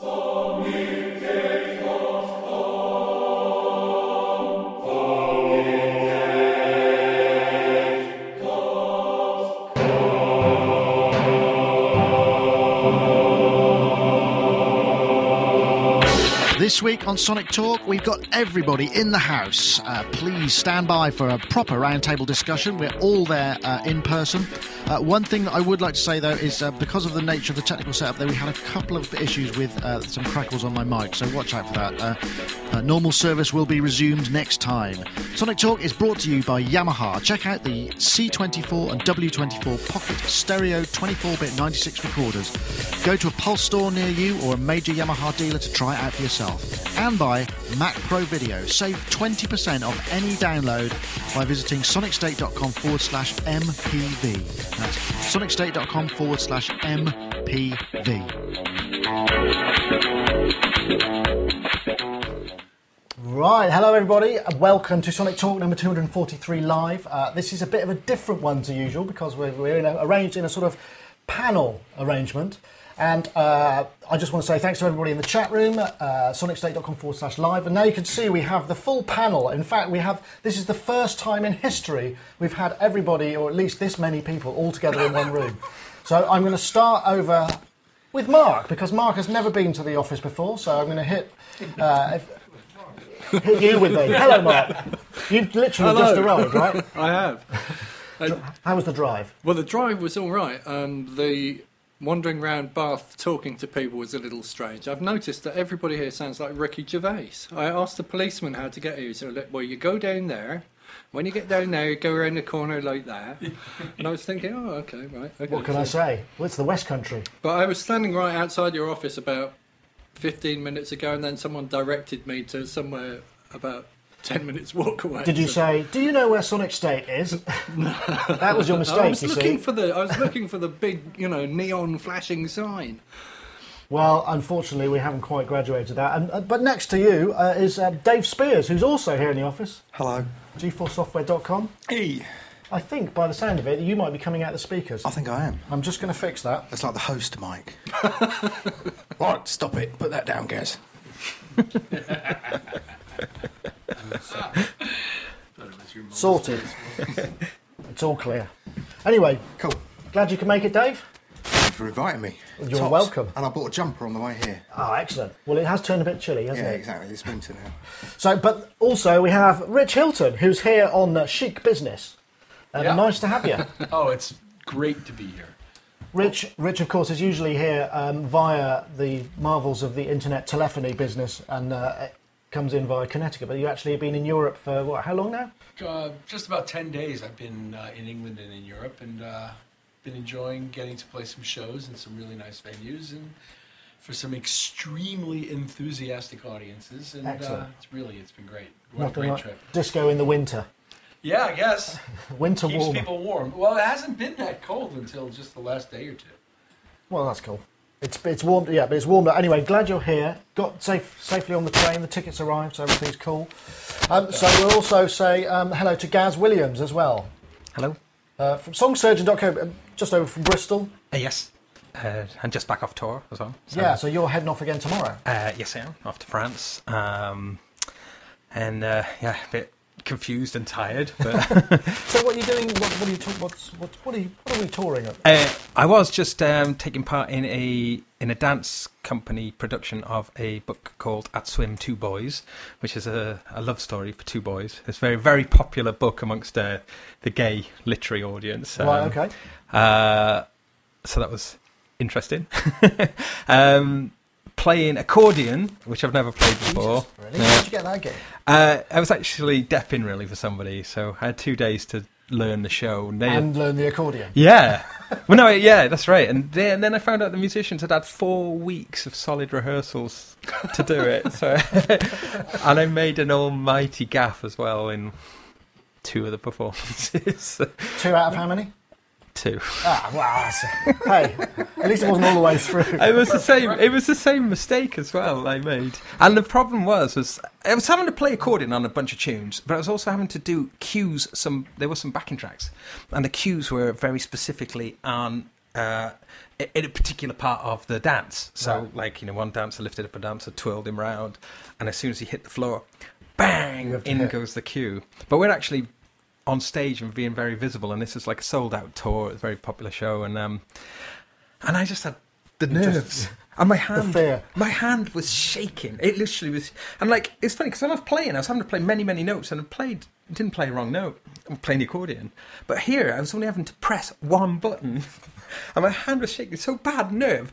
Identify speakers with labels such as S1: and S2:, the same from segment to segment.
S1: This week on Sonic Talk, we've got everybody in the house. Uh, please stand by for a proper roundtable discussion. We're all there uh, in person. Uh, one thing that I would like to say though is uh, because of the nature of the technical setup, there we had a couple of issues with uh, some crackles on my mic, so watch out for that. Uh, uh, normal service will be resumed next time. Sonic Talk is brought to you by Yamaha. Check out the C24 and W24 Pocket Stereo 24-bit 96 recorders. Go to a Pulse store near you or a major Yamaha dealer to try it out for yourself. And by Mac Pro Video. Save 20% off any download by visiting sonicstate.com forward slash MPV. That's sonicstate.com forward slash MPV. Right, hello everybody, welcome to Sonic Talk number 243 live. Uh, this is a bit of a different one to usual because we're, we're in a, arranged in a sort of panel arrangement. And uh, I just want to say thanks to everybody in the chat room, uh, sonicstate.com forward slash live. And now you can see we have the full panel. In fact, we have this is the first time in history we've had everybody, or at least this many people, all together in one room. So I'm going to start over with Mark because Mark has never been to the office before. So I'm going to hit. Uh, if, hit you with me. Hello, Mark. You've literally
S2: Hello.
S1: just arrived, right?
S2: I have.
S1: How was the drive?
S2: Well, the drive was all right. Um, the wandering around Bath talking to people was a little strange. I've noticed that everybody here sounds like Ricky Gervais. I asked the policeman how to get here. He said, well, you go down there. When you get down there, you go around the corner like that. And I was thinking, oh, okay, right. Okay.
S1: What can I say? Well, it's the West Country.
S2: But I was standing right outside your office about 15 minutes ago, and then someone directed me to somewhere about 10 minutes walk away.
S1: Did you
S2: So-
S1: say, "Do you know where Sonic State is"? that was your mistake.
S2: I was
S1: you
S2: looking
S1: see.
S2: for the I was looking for the big, you know, neon flashing sign.
S1: Well, unfortunately, we haven't quite graduated that. And, uh, but next to you uh, is uh, Dave Spiers, who's also here in the office.
S3: Hello.
S1: gforcesoftware.com.
S3: Hey.
S1: I think, by the sound of it, you might be coming out the speakers.
S3: I think I am.
S1: I'm just going to fix that.
S3: That's like the host mic. right, stop it. Put that down, Gaz.
S1: Sorted. it's all clear. Anyway,
S3: Cool.
S1: glad you can make it, Dave.
S3: Thank you for inviting me.
S1: You're welcome.
S3: And I bought a jumper on the way here.
S1: Oh, excellent. Well, it has turned a bit chilly, hasn't
S3: Yeah,
S1: it?
S3: Yeah, exactly. It's winter now.
S1: So, but also we have Rich Hilton, who's here on uh, Chic Business. Uh,
S4: Yeah.
S1: Nice to have you.
S4: Oh, it's great to be here.
S1: Rich, Rich, of course, is usually here um, via the marvels of the internet telephony business and uh, it comes in via Connecticut. But you actually have been in Europe for what? How long now?
S4: Uh, just about 10 days I've been uh, in England and in Europe and uh, been enjoying getting to play some shows in some really nice venues and for some extremely enthusiastic audiences. And uh, it's really, it's been great. What a great
S1: like
S4: trip.
S1: disco in the winter.
S4: Yeah, I guess.
S1: Winter
S4: Keeps
S1: warm.
S4: people warm. Well, it hasn't been that cold until just the last day or two.
S1: Well, that's cool. It's it's warmed, yeah, but it's warmed up. Anyway, glad you're here. Got safe safely on the train. The tickets arrived, so everything's cool. Um, so we'll also say um, hello to Gaz Williams as well
S5: Hello.
S1: uh, from songsurgeon.co, um, just over from Bristol.
S5: Uh, yes. Uh, and just back off tour as well. So,
S1: Yeah, so you're heading off again tomorrow.
S5: Uh, yes, I am. Off to France. Um, and uh, yeah, a bit confused and tired. But
S1: So what are you doing? What, what are you? ta- What's what? What are you? What are we touring at?
S5: uh, I was just um, taking part in a in a dance company production of a book called At Swim Two Boys, which is a, a love story for two boys. It's a very very popular book amongst uh, the gay literary audience.
S1: right.
S5: Um,
S1: Okay.
S5: Uh, so that was interesting. um, playing accordion, which I've never played before.
S1: Jesus, really?
S5: Yeah.
S1: How'd you get that gig?
S5: Uh, I was actually depping really for somebody, so I had two days to learn the show. And
S1: learn the accordion.
S5: yeah. Well, no, yeah, that's right. And then, and then I found out the musicians had had four weeks of solid rehearsals to do it. So, and I made an almighty gaff as well in two of the performances.
S1: Two out of how many?
S5: Two.
S1: Ah, that's- hey, at least it wasn't all the way through.
S5: It was the same. It was the same mistake as well I made. And the problem was, was I was having to play accordion on a bunch of tunes, but I was also having to do cues. Some there were some backing tracks, and the cues were very specifically on uh, in a particular part of the dance. So,
S1: Right.
S5: like you know, one dancer lifted up a dancer, twirled him round, and as soon as he hit the floor, bang,
S1: You have to
S5: in
S1: hit.
S5: goes the cue. But we're actually on stage and being very visible, and this is like a sold out tour. It's a very popular show, and um, and I just had the nerves. and my hand, my hand was shaking. It literally was. And like, it's funny because when I was playing, I was having to play many, many notes, and I played, didn't play a wrong note. I'm playing the accordion, but here I was only having to press one button, and my hand was shaking so bad, nerve.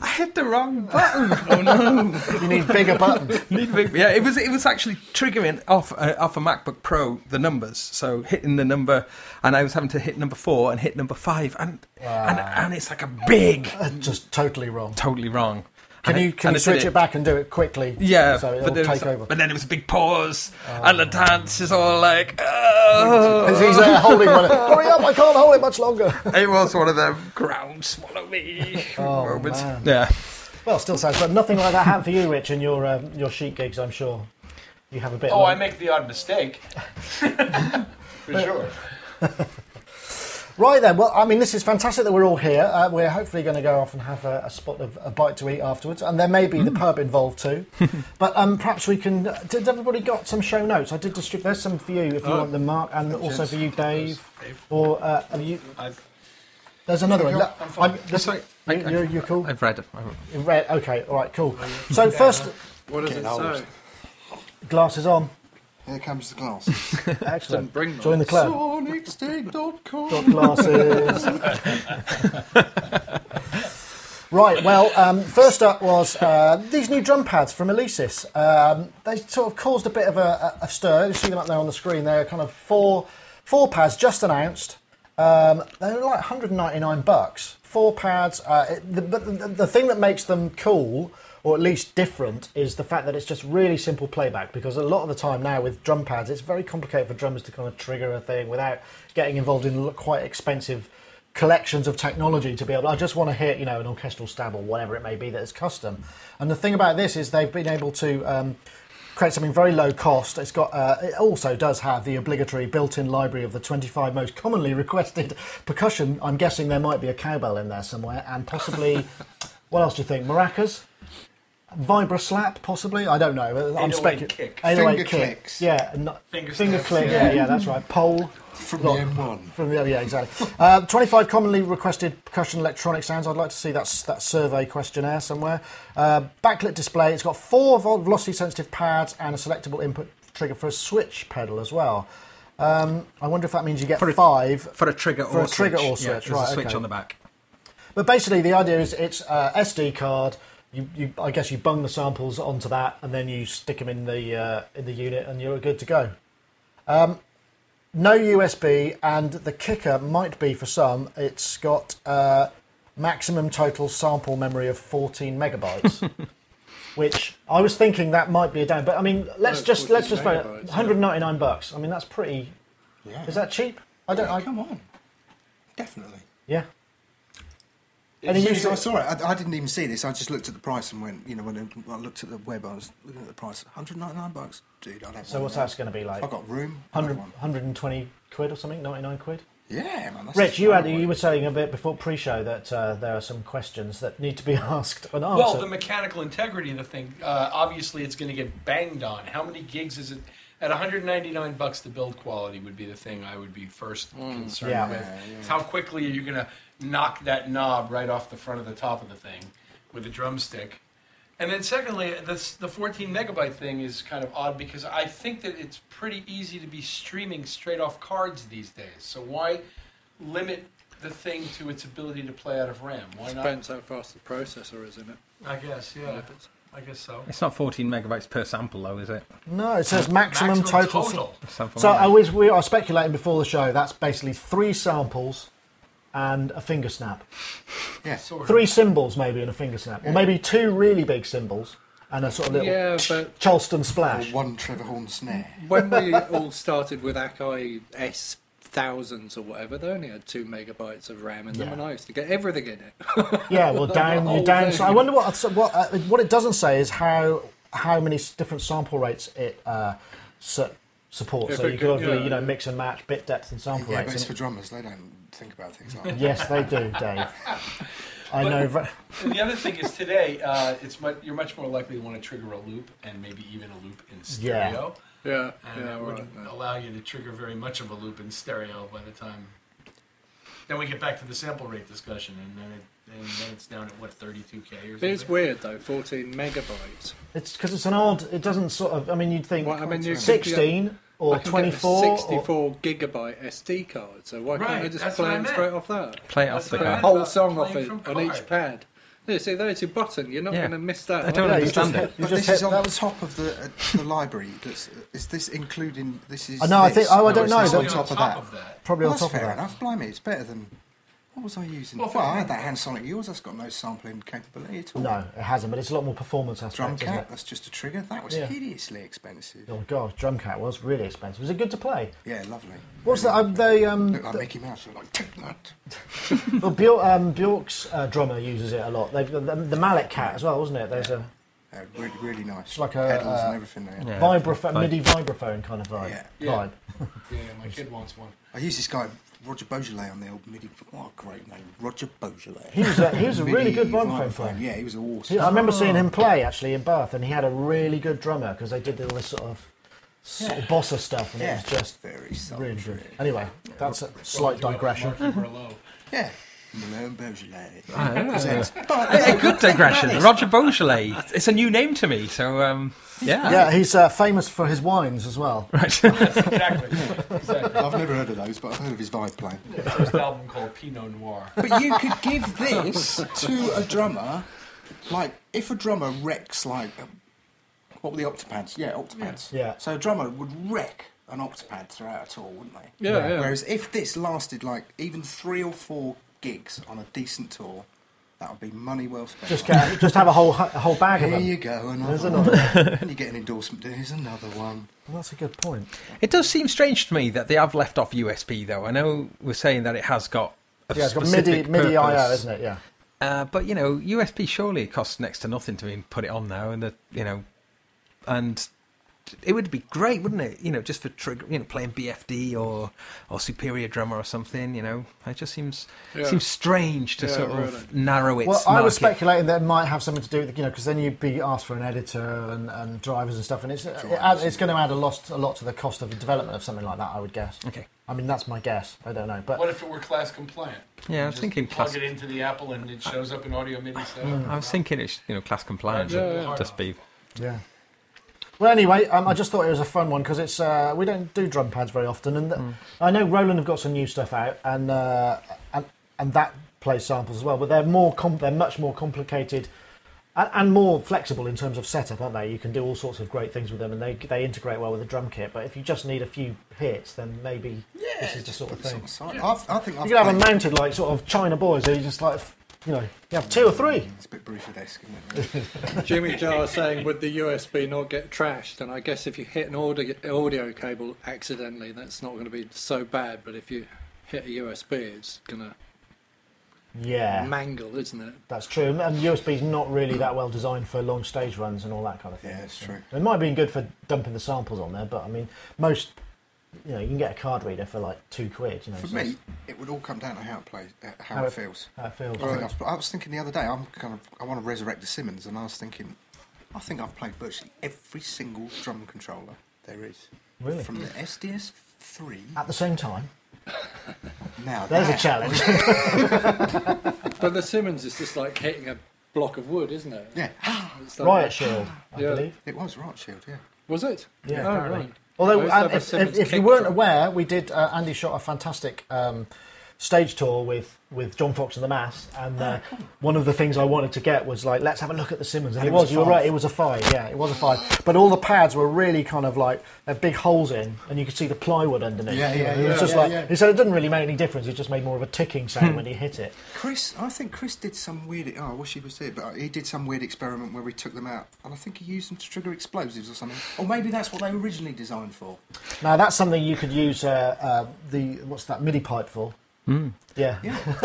S5: I hit the wrong button. oh no!
S1: You need bigger buttons.
S5: Need big- yeah, it was it was actually triggering off uh, off a MacBook Pro the numbers. So hitting the number, and I was having to hit number four and hit number five, and and, and it's like a big,
S1: Just totally wrong.
S5: totally wrong.
S1: Can you can you switch it. back and do it quickly?
S5: Yeah,
S1: so it'll
S5: but, there was,
S1: take over.
S5: but then it was a big pause, and the dance is all like, oh.
S1: As he's there holding one. Hurry up! I can't hold it much longer.
S5: it was one of them ground swallow me
S1: Oh,
S5: moments.
S1: man.
S5: Yeah,
S1: Well, still sounds but nothing like that happened for you, Rich, in your um, your Chic gigs. I'm sure you have a bit.
S4: Oh,
S1: like-
S4: I make the odd mistake. For sure.
S1: Right then. Well, I mean, this is fantastic that we're all here. Uh, we're hopefully going to go off and have a, a spot of a bite to eat afterwards, and there may be the pub involved too. but um, perhaps we can. Did everybody got some show notes? I did distribute. There's some for you if you
S2: Oh.
S1: want them, Mark, and also for you, Dave.
S4: Dave.
S1: Or uh, have you?
S4: I've,
S1: There's another one.
S4: go. I'm fine.
S1: I'm- this-
S5: Sorry,
S1: you,
S5: I- I-
S1: you're, you're cool.
S5: I've read it. I've-
S1: In red. Okay. All right. Cool. So first,
S2: What does it say?
S1: glasses on.
S3: Here comes the glass.
S1: Excellent.
S2: Didn't bring
S1: Join the
S2: those.
S1: club.
S3: SonicStig.com.
S1: Got glasses. right, well, um, first up was uh, these new drum pads from Alesis. Um, they sort of caused a bit of a, a, a stir. You see them up there on the screen. They're kind of four four pads just announced. Um, they're like 199 bucks. Four pads. Uh, it, the, but the, the thing that makes them cool, or at least different, is the fact that it's just really simple playback. Because a lot of the time now with drum pads, it's very complicated for drummers to kind of trigger a thing without getting involved in quite expensive collections of technology to be able. I just want to hit, you know, an orchestral stab or whatever it may be that is custom. And the thing about this is they've been able to. Um, create something very low cost. It's got. Uh, it also does have the obligatory built-in library of the 25 most commonly requested percussion. I'm guessing there might be a cowbell in there somewhere, and possibly. what else do you think? Maracas, vibra slap, possibly. I don't know. I'm
S4: 808
S1: speculating.
S4: kick.
S3: Finger clicks.
S1: Yeah, and not-
S4: Finger
S1: finger
S4: snaps.
S1: click. Yeah, yeah, that's right. Pole.
S3: From the M1.
S1: From the yeah, exactly. Uh, 25 commonly requested percussion electronic sounds. I'd like to see that that survey questionnaire somewhere. Uh, backlit display. It's got four velocity sensitive pads and a selectable input trigger for a switch pedal as well. Um, I wonder if that means you get
S5: For a-
S1: five.
S5: For a trigger
S1: For
S5: or
S1: a trigger
S5: switch.
S1: or
S5: Yeah,
S1: switch,
S5: there's
S1: right,
S5: a switch
S1: okay.
S5: on the back.
S1: But basically, the idea is it's uh, SD card. You, you, I guess you bung the samples onto that, and then you stick them in the uh, in the unit, and you're good to go. Um, no USB, and the kicker might be for some. It's got uh, maximum total sample memory of 14 megabytes, which I was thinking that might be a down. But I mean, let's
S2: Oh,
S1: just let's just vote
S2: megabytes, yeah.
S1: 199 bucks. I mean, that's pretty.
S3: Yeah.
S1: Is that cheap? I don't.
S3: Yeah,
S1: I,
S3: come on. Definitely.
S1: yeah.
S3: As
S1: Any
S3: soon as I saw it, I, I didn't even see this. I just looked at the price and went, you know, when I, I looked at the web, I was looking at the price. 199 bucks, dude. I'd have
S1: So what's
S3: of
S1: that going to be like?
S3: I've got room.
S1: 100, 120 quid or something, 99 quid.
S3: Yeah, man. That's
S1: Rich, you had you were saying a bit before pre-show that uh, there are some questions that need to be asked and
S4: well, the mechanical integrity of the thing, uh, obviously, it's going to get banged on. How many gigs is it? At 199 bucks, the build quality would be the thing I would be first concerned
S1: Yeah.
S4: with.
S3: Yeah, yeah.
S4: How quickly are you going to knock that knob right off the front of the top of the thing with a drumstick? And then, secondly, this, the 14 megabyte thing is kind of odd because I think that it's pretty easy to be streaming straight off cards these days. So why limit the thing to its ability to play out of RAM? Why not?
S2: Depends how fast the processor is in it.
S4: I guess, yeah. I guess so.
S5: It's not 14 megabytes per sample, though, is it?
S1: no, it says maximum, total.
S5: Sample
S1: So. I was we are speculating before the show. That's basically three samples and a finger snap.
S3: Yeah.
S4: Sort of.
S1: Three cymbals maybe and a finger snap, or maybe two really big cymbals and a sort of little
S2: Yeah, but
S1: Charleston
S3: Or
S1: splash.
S3: one Trevor Horn snare.
S2: when we all started with Akai S thousands or whatever, they only had two megabytes of RAM in them,
S1: Yeah.
S2: and I used to get everything in it.
S1: Yeah, well, down you
S2: whole
S1: down. So I wonder what what uh, what it doesn't say is how how many s- different sample rates it uh, su- supports.
S2: If
S1: so
S2: it
S1: you
S2: could-
S1: can obviously
S2: yeah,
S1: you know
S2: yeah.
S1: mix and match bit depth and sample
S3: Yeah, but
S1: rates.
S3: it's
S1: and-
S3: for drummers. They don't think about things like that.
S1: Yes, they do, Dave. I know. ve-
S4: And the other thing is today, uh, it's much, you're much more likely to want to trigger a loop and maybe even a loop in stereo.
S2: Yeah, Yeah.
S4: And
S2: yeah,
S4: that
S2: right.
S4: wouldn't allow you to trigger very much of a loop in stereo by the time. Then we get back to the sample rate discussion, and then, it, and then it's down at what 32k or something.
S2: It's weird though, 14 megabytes.
S1: It's because it's an odd. It doesn't sort of. I mean, you'd think
S2: Well, I mean, you could
S1: sixteen or
S2: I can
S1: twenty-four.
S2: Get a
S1: or-
S2: 64 gigabyte SD card, so why can't I just play
S4: what I
S2: it straight off that?
S5: Play it
S4: That's
S5: off the
S4: what I
S2: Play a
S5: card.
S2: whole song off it on each pad. Yeah, see, there's your button. You're not
S5: Yeah.
S2: going to miss that.
S5: I don't
S1: Yeah, you
S5: understand
S1: just
S5: it.
S1: hit- you
S3: But
S1: just
S3: this is on
S1: that-
S3: the top of the uh, the library. That's, is this including? This is.
S1: I know, I think- oh, I don't
S3: is
S1: know,
S3: this
S1: that-
S3: on top of that.
S4: that.
S1: Probably
S3: Well,
S1: on top of that.
S3: fair enough. Blimey, it's better than. What was I using?
S4: Well,
S3: Well, I had that HandSonic yours. That's got no sampling capability at all.
S1: No, it hasn't, but it's a lot more performance
S3: Drum
S1: aspect, isn't
S3: cat.
S1: it?
S3: That's just a trigger. That was
S1: Yeah.
S3: hideously expensive.
S1: Oh god, drumKAT was really expensive. Was it good to play?
S3: Yeah, lovely.
S1: What's that? Um, they um,
S3: Look like Mickey Mouse. Like take that.
S1: well, Bjork, um, Bjork's uh, drummer uses it a lot. They've the, the malletKAT as well, wasn't it? There's a
S3: Uh, really, really nice.
S1: It's like a,
S3: pedals
S1: uh,
S3: and everything there.
S5: Yeah.
S1: vibraphone,
S5: Fine.
S1: MIDI vibraphone kind of vibe.
S3: Yeah.
S4: Yeah.
S1: vibe.
S4: Yeah, my kid wants one.
S3: I used this guy Roger Beaujolais on the old oh, MIDI. What a great name, Roger Beaujolais.
S1: He was a, he was a really
S3: MIDI
S1: good vibraphone player.
S3: Yeah, he was awesome.
S1: He- I remember oh. seeing him play actually in Bath, and he had a really good drummer because they did all this sort of, sort of bossa stuff, and
S3: yeah,
S1: it was just
S3: very
S1: really
S3: sultry.
S1: good. Anyway, that's a slight digression.
S3: Yeah, Malone Beaujolais.
S5: Ah, yeah.
S3: But
S5: A a good digression. Roger Beaujolais. It's a new name to me, so um, yeah.
S1: Yeah, he's uh, famous for his wines as well.
S5: Right.
S4: exactly. exactly.
S3: I've never heard of those, but I've heard of his vibe playing.
S4: First album called Pinot Noir.
S3: But you could give this to a drummer, like if a drummer wrecks like um, what were the Octapads? Yeah, Octapads.
S1: Yeah.
S3: So a drummer would wreck an Octapad throughout a tour, wouldn't they?
S2: Yeah, yeah.
S3: Whereas if this lasted like even three or four gigs on a decent tour, that would be money well spent.
S1: Just get, just have a whole a whole bag of
S3: Here you go, another
S1: There's
S3: one.
S1: another.
S3: and you get an endorsement. Here's another one.
S1: Well, that's a good point.
S5: It does seem strange to me that they have left off USB, though. I know we're saying that it has got a
S1: Yeah, it's got MIDI
S5: specific
S1: MIDI IO,
S5: purpose.
S1: isn't it? Yeah.
S5: Uh, but you know, USB surely costs next to nothing to even put it on now, and the you know, and it would be great, wouldn't it? You know, just for trigger, you know, playing BFD or or Superior Drummer or something. You know, it just seems
S2: Yeah.
S5: seems strange to
S2: Yeah,
S5: sort of narrow it.
S1: Well, I was speculating that it might have something to do with you know because then you'd be asked for an editor and, and drivers and stuff, and it's it add, it's going to add a lot a lot to the cost of the development of something like that. I would guess.
S5: Okay.
S1: I mean, that's my guess. I don't know, but
S4: What if it were class compliant?
S5: Yeah, I was thinking
S4: plug
S5: class.
S4: it into the Apple and it shows up in audio MIDI stuff.
S5: I was thinking it's you know class compliant.
S2: Yeah,
S5: would
S2: yeah.
S5: Just be
S1: Yeah. Well, anyway, um, I just thought it was a fun one because it's uh, we don't do drum pads very often, and th- I know Roland have got some new stuff out, and uh, and and that plays samples as well, but they're more com- they're much more complicated. And, and more flexible in terms of setup, aren't they? You can do all sorts of great things with them, and they they integrate well with the drum kit. But if you just need a few hits, then maybe this is the sort of thing.
S3: Sort of side. I've, I think I've
S1: You can have them mounted like sort of China boys, who you just like, you know, you have two or three.
S3: It's a bit Bruford-esque, isn't it?
S2: Jimmy Jar saying, would the USB not get trashed? And I guess if you hit an audio, audio cable accidentally, that's not going to be so bad. But if you hit a USB, it's going to
S1: Yeah.
S2: mangle, isn't it?
S1: That's true, and- and USB's not really that well designed for long stage runs and all that kind of thing.
S3: Yeah, it's true.
S1: It might have been good for dumping the samples on there, but I mean, most, you know, you can get a card reader for like two quid. You know,
S3: For
S1: so
S3: me, it would all come down to how it plays, uh, how,
S1: How
S3: it
S1: it-
S3: feels.
S1: how it feels.
S3: I, think I've, I was thinking the other day. I'm kind of. I want to resurrect the Simmons, and I was thinking. I think I've played virtually every single drum controller there is.
S1: Really?
S3: From the SDS three.
S1: At the same time,
S3: Now
S1: there's a challenge.
S2: But the Simmons is just like hitting a block of wood, isn't it?
S3: Yeah,
S2: like-
S1: Riot Shield, I
S2: Yeah.
S1: believe.
S3: it was right shield. Yeah.
S2: Was it?
S1: Yeah,
S2: Oh, right.
S1: Although,
S2: I used to have a
S1: if, if, if you weren't aware, we did. Uh, Andy shot a fantastic um, stage tour with, with John Foxx and the Maths, and uh, one of the things I wanted to get was like, let's have a look at the Simmons. And,
S3: And
S1: it
S3: it was
S1: was, you were right, it was a five. Yeah, it was a five. But all the pads were really kind of like they had big holes in, and you could see the plywood underneath.
S3: Yeah,
S1: you know,
S3: yeah,
S1: It was
S3: yeah,
S1: just
S3: yeah,
S1: like
S3: yeah.
S1: he said it didn't really make any difference. It just made more of a ticking sound when he hit it.
S3: Chris, I think Chris did some weird. Oh, I wish he was here, but he did some weird experiment where he took them out, and I think he used them to trigger explosives or something. Or maybe that's what they were originally designed for.
S1: Now that's something you could use uh, uh, the what's that MIDI pipe for. Yeah.
S3: Yeah.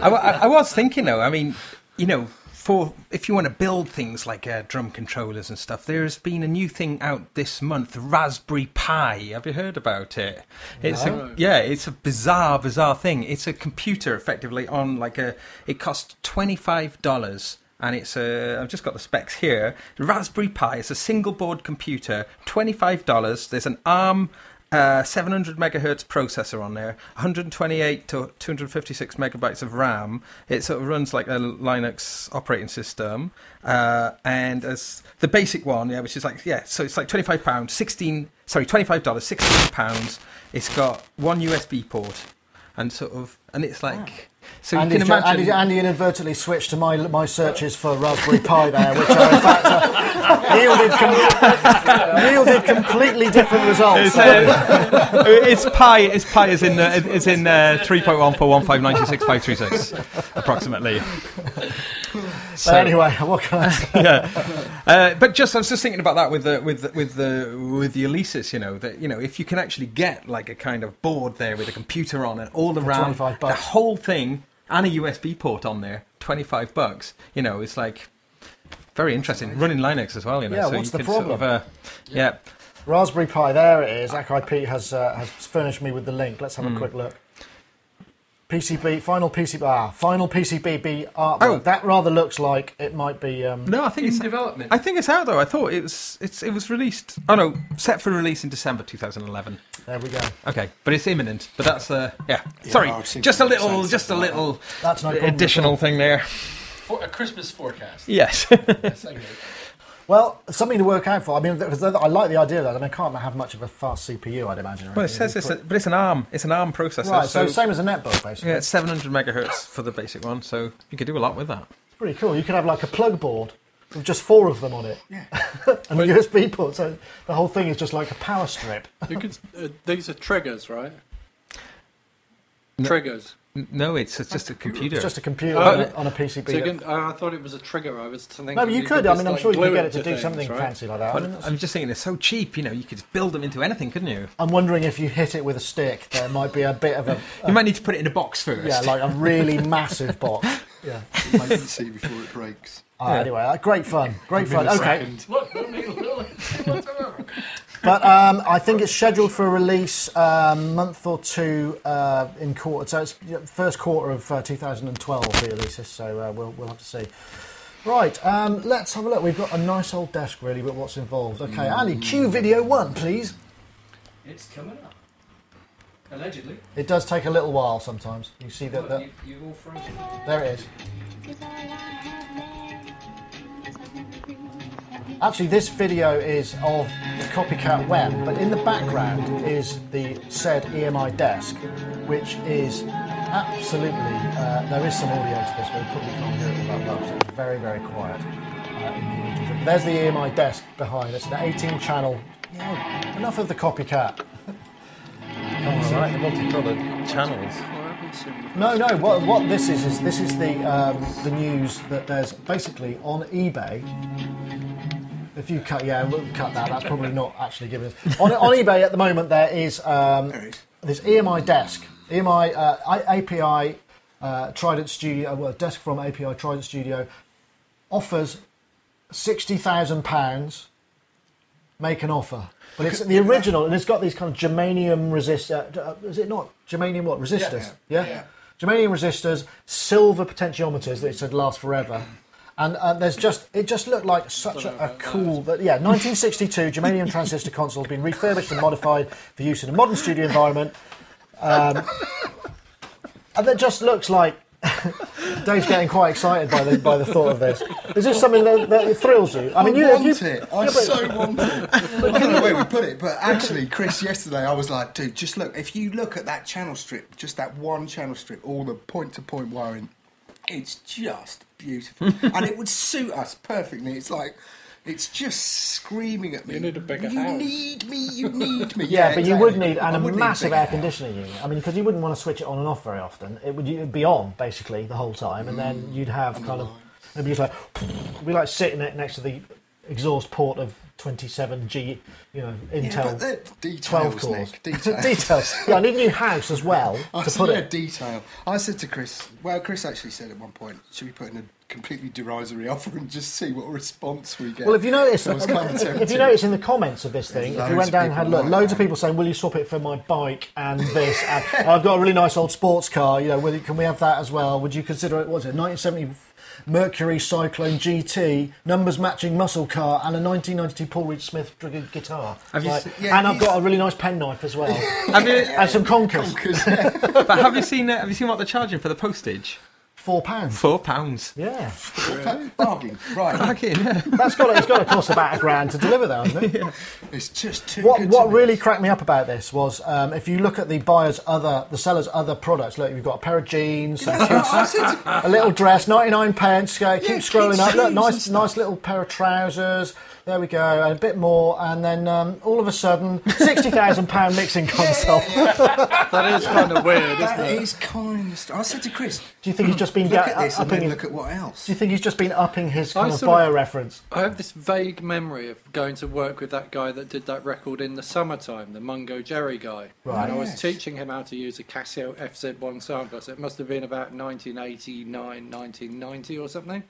S5: I, I- I was thinking though. I mean, you know, for if you want to build things like uh, drum controllers and stuff, there's been a new thing out this month, Raspberry Pi. Have you heard about it? It's
S2: No.
S5: a, yeah, it's a bizarre, bizarre thing. It's a computer, effectively on like a. It costs twenty five dollars. And it's a. I've just got the specs here. Raspberry Pi. It's a single board computer. Twenty five dollars. There's an ARM uh, 700 megahertz processor on there, 128 to 256 megabytes of RAM. It sort of runs like a Linux operating system, uh, and as the basic one, yeah, which is like yeah, so it's like 25 pounds, 16, sorry, 25 dollars, 16 pounds. It's got one USB port, and sort of, and it's like. So you can imagine.
S1: Andy, Andy inadvertently switched to my my searches for Raspberry Pi there, which are in fact uh, yielded, com- yielded completely different results.
S5: It's, uh, it's pi. It's pi is in uh, is in uh, three point one four one five ninety six five three six approximately.
S1: but anyway, what can I say?
S5: yeah. Uh, but just I was just thinking about that with the with the, with the with the Alesis, you know, that you know if you can actually get like a kind of board there with a computer on it all around the whole thing and a USB port on there, twenty five bucks. You know, it's like very interesting. Running Linux as well, you know.
S1: Yeah,
S5: so
S1: what's
S5: you
S1: the
S5: can sort of,
S1: problem?
S5: uh, yeah.
S1: Raspberry Pi, there it is. Akai Pete has uh, has furnished me with the link. Let's
S5: Hmm.
S1: have a quick look. PCB, final PCB, ah, final PCB artwork.
S5: Oh.
S1: That rather looks like it might be. Um,
S5: No, I think
S4: In
S5: it's
S4: development.
S5: I think it's out though. I thought it was it's it was released. Oh no, set for release in December 2011.
S1: There we go.
S5: Okay, but it's imminent. But that's uh, yeah. Sorry,
S3: I've
S5: just a little, just a little
S1: That's no
S5: additional thing there.
S4: For, a Christmas forecast.
S5: Yes.
S4: yes, I get it.
S1: Well, something to work out for. I mean, because I like the idea of that. I mean, it can't have much of a fast CPU, I'd imagine.
S5: well, it says it's, a, but it's an ARM. It's an ARM processor.
S1: Right, so,
S5: so
S1: same as a netbook, basically.
S5: yeah, it's 700 megahertz for the basic one. So you could do a lot with that.
S1: It's pretty cool. You could have like a plug board with just four of them on it.
S3: Yeah.
S1: and a USB port. So the whole thing is just like a power strip.
S2: You could, uh, these are triggers, right?
S5: No.
S2: Triggers.
S5: N- No, it's, it's just a computer.
S1: It's just a computer
S2: Oh,
S1: on, a,
S2: yeah.
S1: on a PCB.
S2: So you can, oh, I thought it was a trigger. I was thinking.
S1: no, but you, could. I mean, I'm
S2: like,
S1: sure you could get it to do
S2: things,
S1: something
S2: right?
S1: fancy like that. I
S5: But
S1: mean, that's-
S5: I'm just thinking it's so cheap. You know, you could build them into anything, couldn't you?
S1: I'm wondering if you hit it with a stick, there might be a bit of a,
S5: You might need to put it in a box first.
S1: yeah, like a really massive box. Yeah.
S3: Latency before it breaks.
S1: Uh, Anyway, uh, great fun. Great fun. Okay.
S4: Look, no need whatsoever.
S1: But um, I think it's scheduled for a release um, month or two uh, in quarter. So it's first quarter of uh, 2012, the releases. So uh, we'll, we'll have to see. Right, um, let's have a look. We've got a nice old desk, really, but what's involved? Okay, Andy, cue video one, please.
S5: It's coming up. Allegedly.
S1: It does take a little while sometimes. You see that? that
S5: you've all frozen.
S1: there it is. Actually, this video is of the Copicat web, but in the background is the said EMI desk, which is absolutely. Uh, there is some audio to this, but you probably can't hear it all that It's very, very quiet uh, in the. But there's the EMI desk behind. It's an 18-channel. Yeah, enough of the Copicat.
S5: All right, the multicolored channels.
S2: I haven't seen it.
S1: No, no. What, what this is is this is the um, the news that there's basically on eBay. If you cut, yeah, we'll cut that. That's probably not actually giving us on on eBay at the moment. There is um, this EMI desk, EMI uh, I- API uh, Trident Studio, well, desk from API Trident Studio offers sixty thousand pounds. Make an offer, but it's the original, and it's got these kind of germanium resist. Uh, uh, is it not germanium? What resistors?
S3: Yeah.
S1: yeah.
S3: Yeah.
S1: Germanium resistors, silver potentiometers that it said last forever. And uh, there's just it just looked like such a, a cool that yeah 1962 germanium transistor console has been refurbished and modified for use in a modern studio environment, um, and it just looks like Dave's getting quite excited by the by the thought of this. Is this something that, that thrills you? I mean, you,
S3: want
S1: you
S3: it. I
S1: yeah, but-
S3: so want it. I don't know where we put it, but actually, Chris, yesterday I was like, dude, just look. If you look at that channel strip, just that one channel strip, all the point-to-point wiring, it's just beautiful, and it would suit us perfectly. It's like. It's just screaming at me.
S2: You need a bigger
S3: You
S2: house."
S3: need me. You need me.
S1: Yeah, but you would need and
S3: I
S1: a
S3: would need
S1: massive
S3: bigger
S1: air
S3: house.
S1: conditioning unit. I mean, because you wouldn't want to switch it on and off very often. It would be on basically the whole time, and then mm. you'd have kind of mm. it'd be just like it'd be like sitting it next to the exhaust port of 27 G, you know, Intel
S3: but they're
S1: 12
S3: details,
S1: cores.
S3: Nick. Details.
S1: Details. Yeah, I need a new house as well
S3: I
S1: to put
S3: yeah,
S1: it.
S3: detail. I said to Chris, well, Chris actually said at one point, should we put in a completely derisory offer and just see what response we get?
S1: Well, if you notice,
S3: I was kind of
S1: if, if you notice in the comments of this thing,
S3: There's
S1: if you went down and had a look, loads of people saying, "Will you swap it for my bike and this?" and I've got a really nice old sports car. You know, will you, can we have that as well? Would you consider it? What's it? 1970 Mercury Cyclone GT, numbers matching muscle car, and a 1992 Paul Reed Smith gu- guitar.
S5: Have you
S1: Like-
S5: se-
S3: yeah,
S1: and I've got a really nice penknife as well,
S5: Have you,
S1: and some conkers.
S5: but have you seen? Uh, have you seen what they're charging for the postage?
S1: Four pounds.
S5: Four pounds.
S1: Yeah,
S3: bargain, right?
S5: Fucking yeah.
S1: that's got it's got to cost about a grand to deliver that, hasn't it?
S3: It's just too
S1: What
S3: good
S1: what
S3: to be-
S1: really cracked me up about this was um, if you look at the buyer's other, the seller's other products. Look, you've got a pair of jeans, some
S3: I said to-
S1: a little dress, ninety nine pence. Go, keep
S3: Yeah,
S1: scrolling up. Look, nice nice little pair of trousers. There we go, and a bit more, and then um, all of a sudden, sixty thousand pound mixing console.
S2: That is kind of weird, isn't
S3: That
S2: it?
S3: is kind of. St- I said to Chris,
S1: Do you think he's just been
S3: look
S1: ga-
S3: at this and
S1: upping?
S3: then
S1: his-
S3: look at what else.
S1: do you think he's just been upping his
S2: I
S1: kind of
S2: sort of-
S1: buyer reference?
S2: I have this vague memory of going to work with that guy that did that record in the summertime, the Mungo Jerry guy.
S1: Right.
S2: And I was
S3: Yes.
S2: teaching him how to use a Casio FZ1 sampler, so it must have been about 1989, 1990 or something.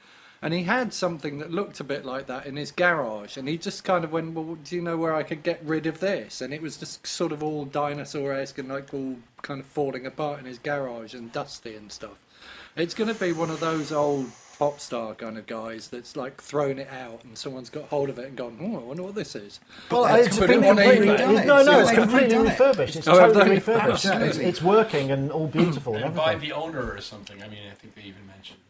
S2: And he had something that looked a bit like that in his garage, and he just kind of went, "Well, do you know where I could get rid of this?" And it was just sort of all dinosaur-esque and like all kind of falling apart in his garage and dusty and stuff. It's going to be one of those old pop star kind of guys that's like thrown it out and someone's got hold of it and gone, oh, I wonder what this is.
S1: Well,
S3: they've
S1: it's
S2: put
S1: been
S2: it on
S1: completely
S2: eBay.
S1: it's- no, no,
S3: So
S1: it's completely
S3: redone it.
S1: refurbished. It's
S2: Oh,
S1: totally refurbished. It's, it's working and all beautiful and
S4: And by the owner or something. I mean, I think they even mentioned.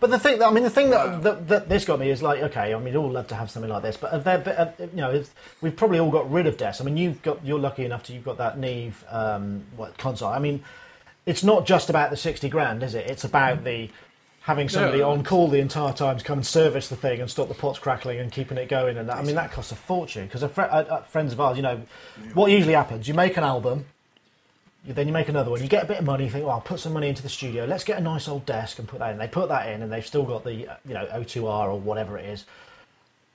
S1: But the thing, that, I mean, the thing that, that, that this got me is like, okay, I mean, we'd all love to have something like this, but have there, uh, you know, we've probably all got rid of desks. I mean, you've got, you're lucky enough to, you've got that Neve um, what console. I mean, it's not just about the sixty grand, is it? It's about the having somebody
S2: Yeah,
S1: on call the entire time to come and service the thing and stop the pots crackling and keeping it going. And that, I mean, that costs a fortune because fr- friends of ours, you know, what usually happens? You make an album. Then you make another one. You get a bit of money. You think, "Well, I'll put some money into the studio. Let's get a nice old desk and put that in." They put that in, and they've still got the uh, you know O2R or whatever it is.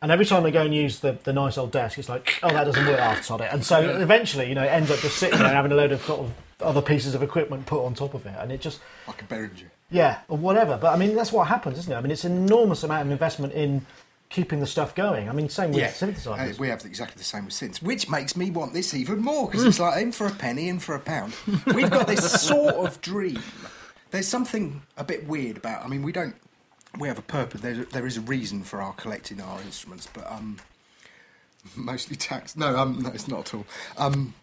S1: And every time they go and use the, the nice old desk, it's like, "Oh, that doesn't work." After sod it. And so eventually, you know, it ends up just sitting there and having a load of sort of other pieces of equipment put on top of it, and it just
S3: Like a Behringer.
S1: yeah, or whatever. But I mean, that's what happens, isn't it? I mean, it's an enormous amount of investment in keeping the stuff going. I mean, same with
S3: Yeah,
S1: synthesizers.
S3: We have exactly the same with synths, which makes me want this even more because it's like in for a penny, in for a pound. We've got this sort of dream. There's something a bit weird about. I mean, we don't. We have a purpose. There, there is a reason for our collecting our instruments, but um, mostly tax. No, um, no, it's not at all. Um,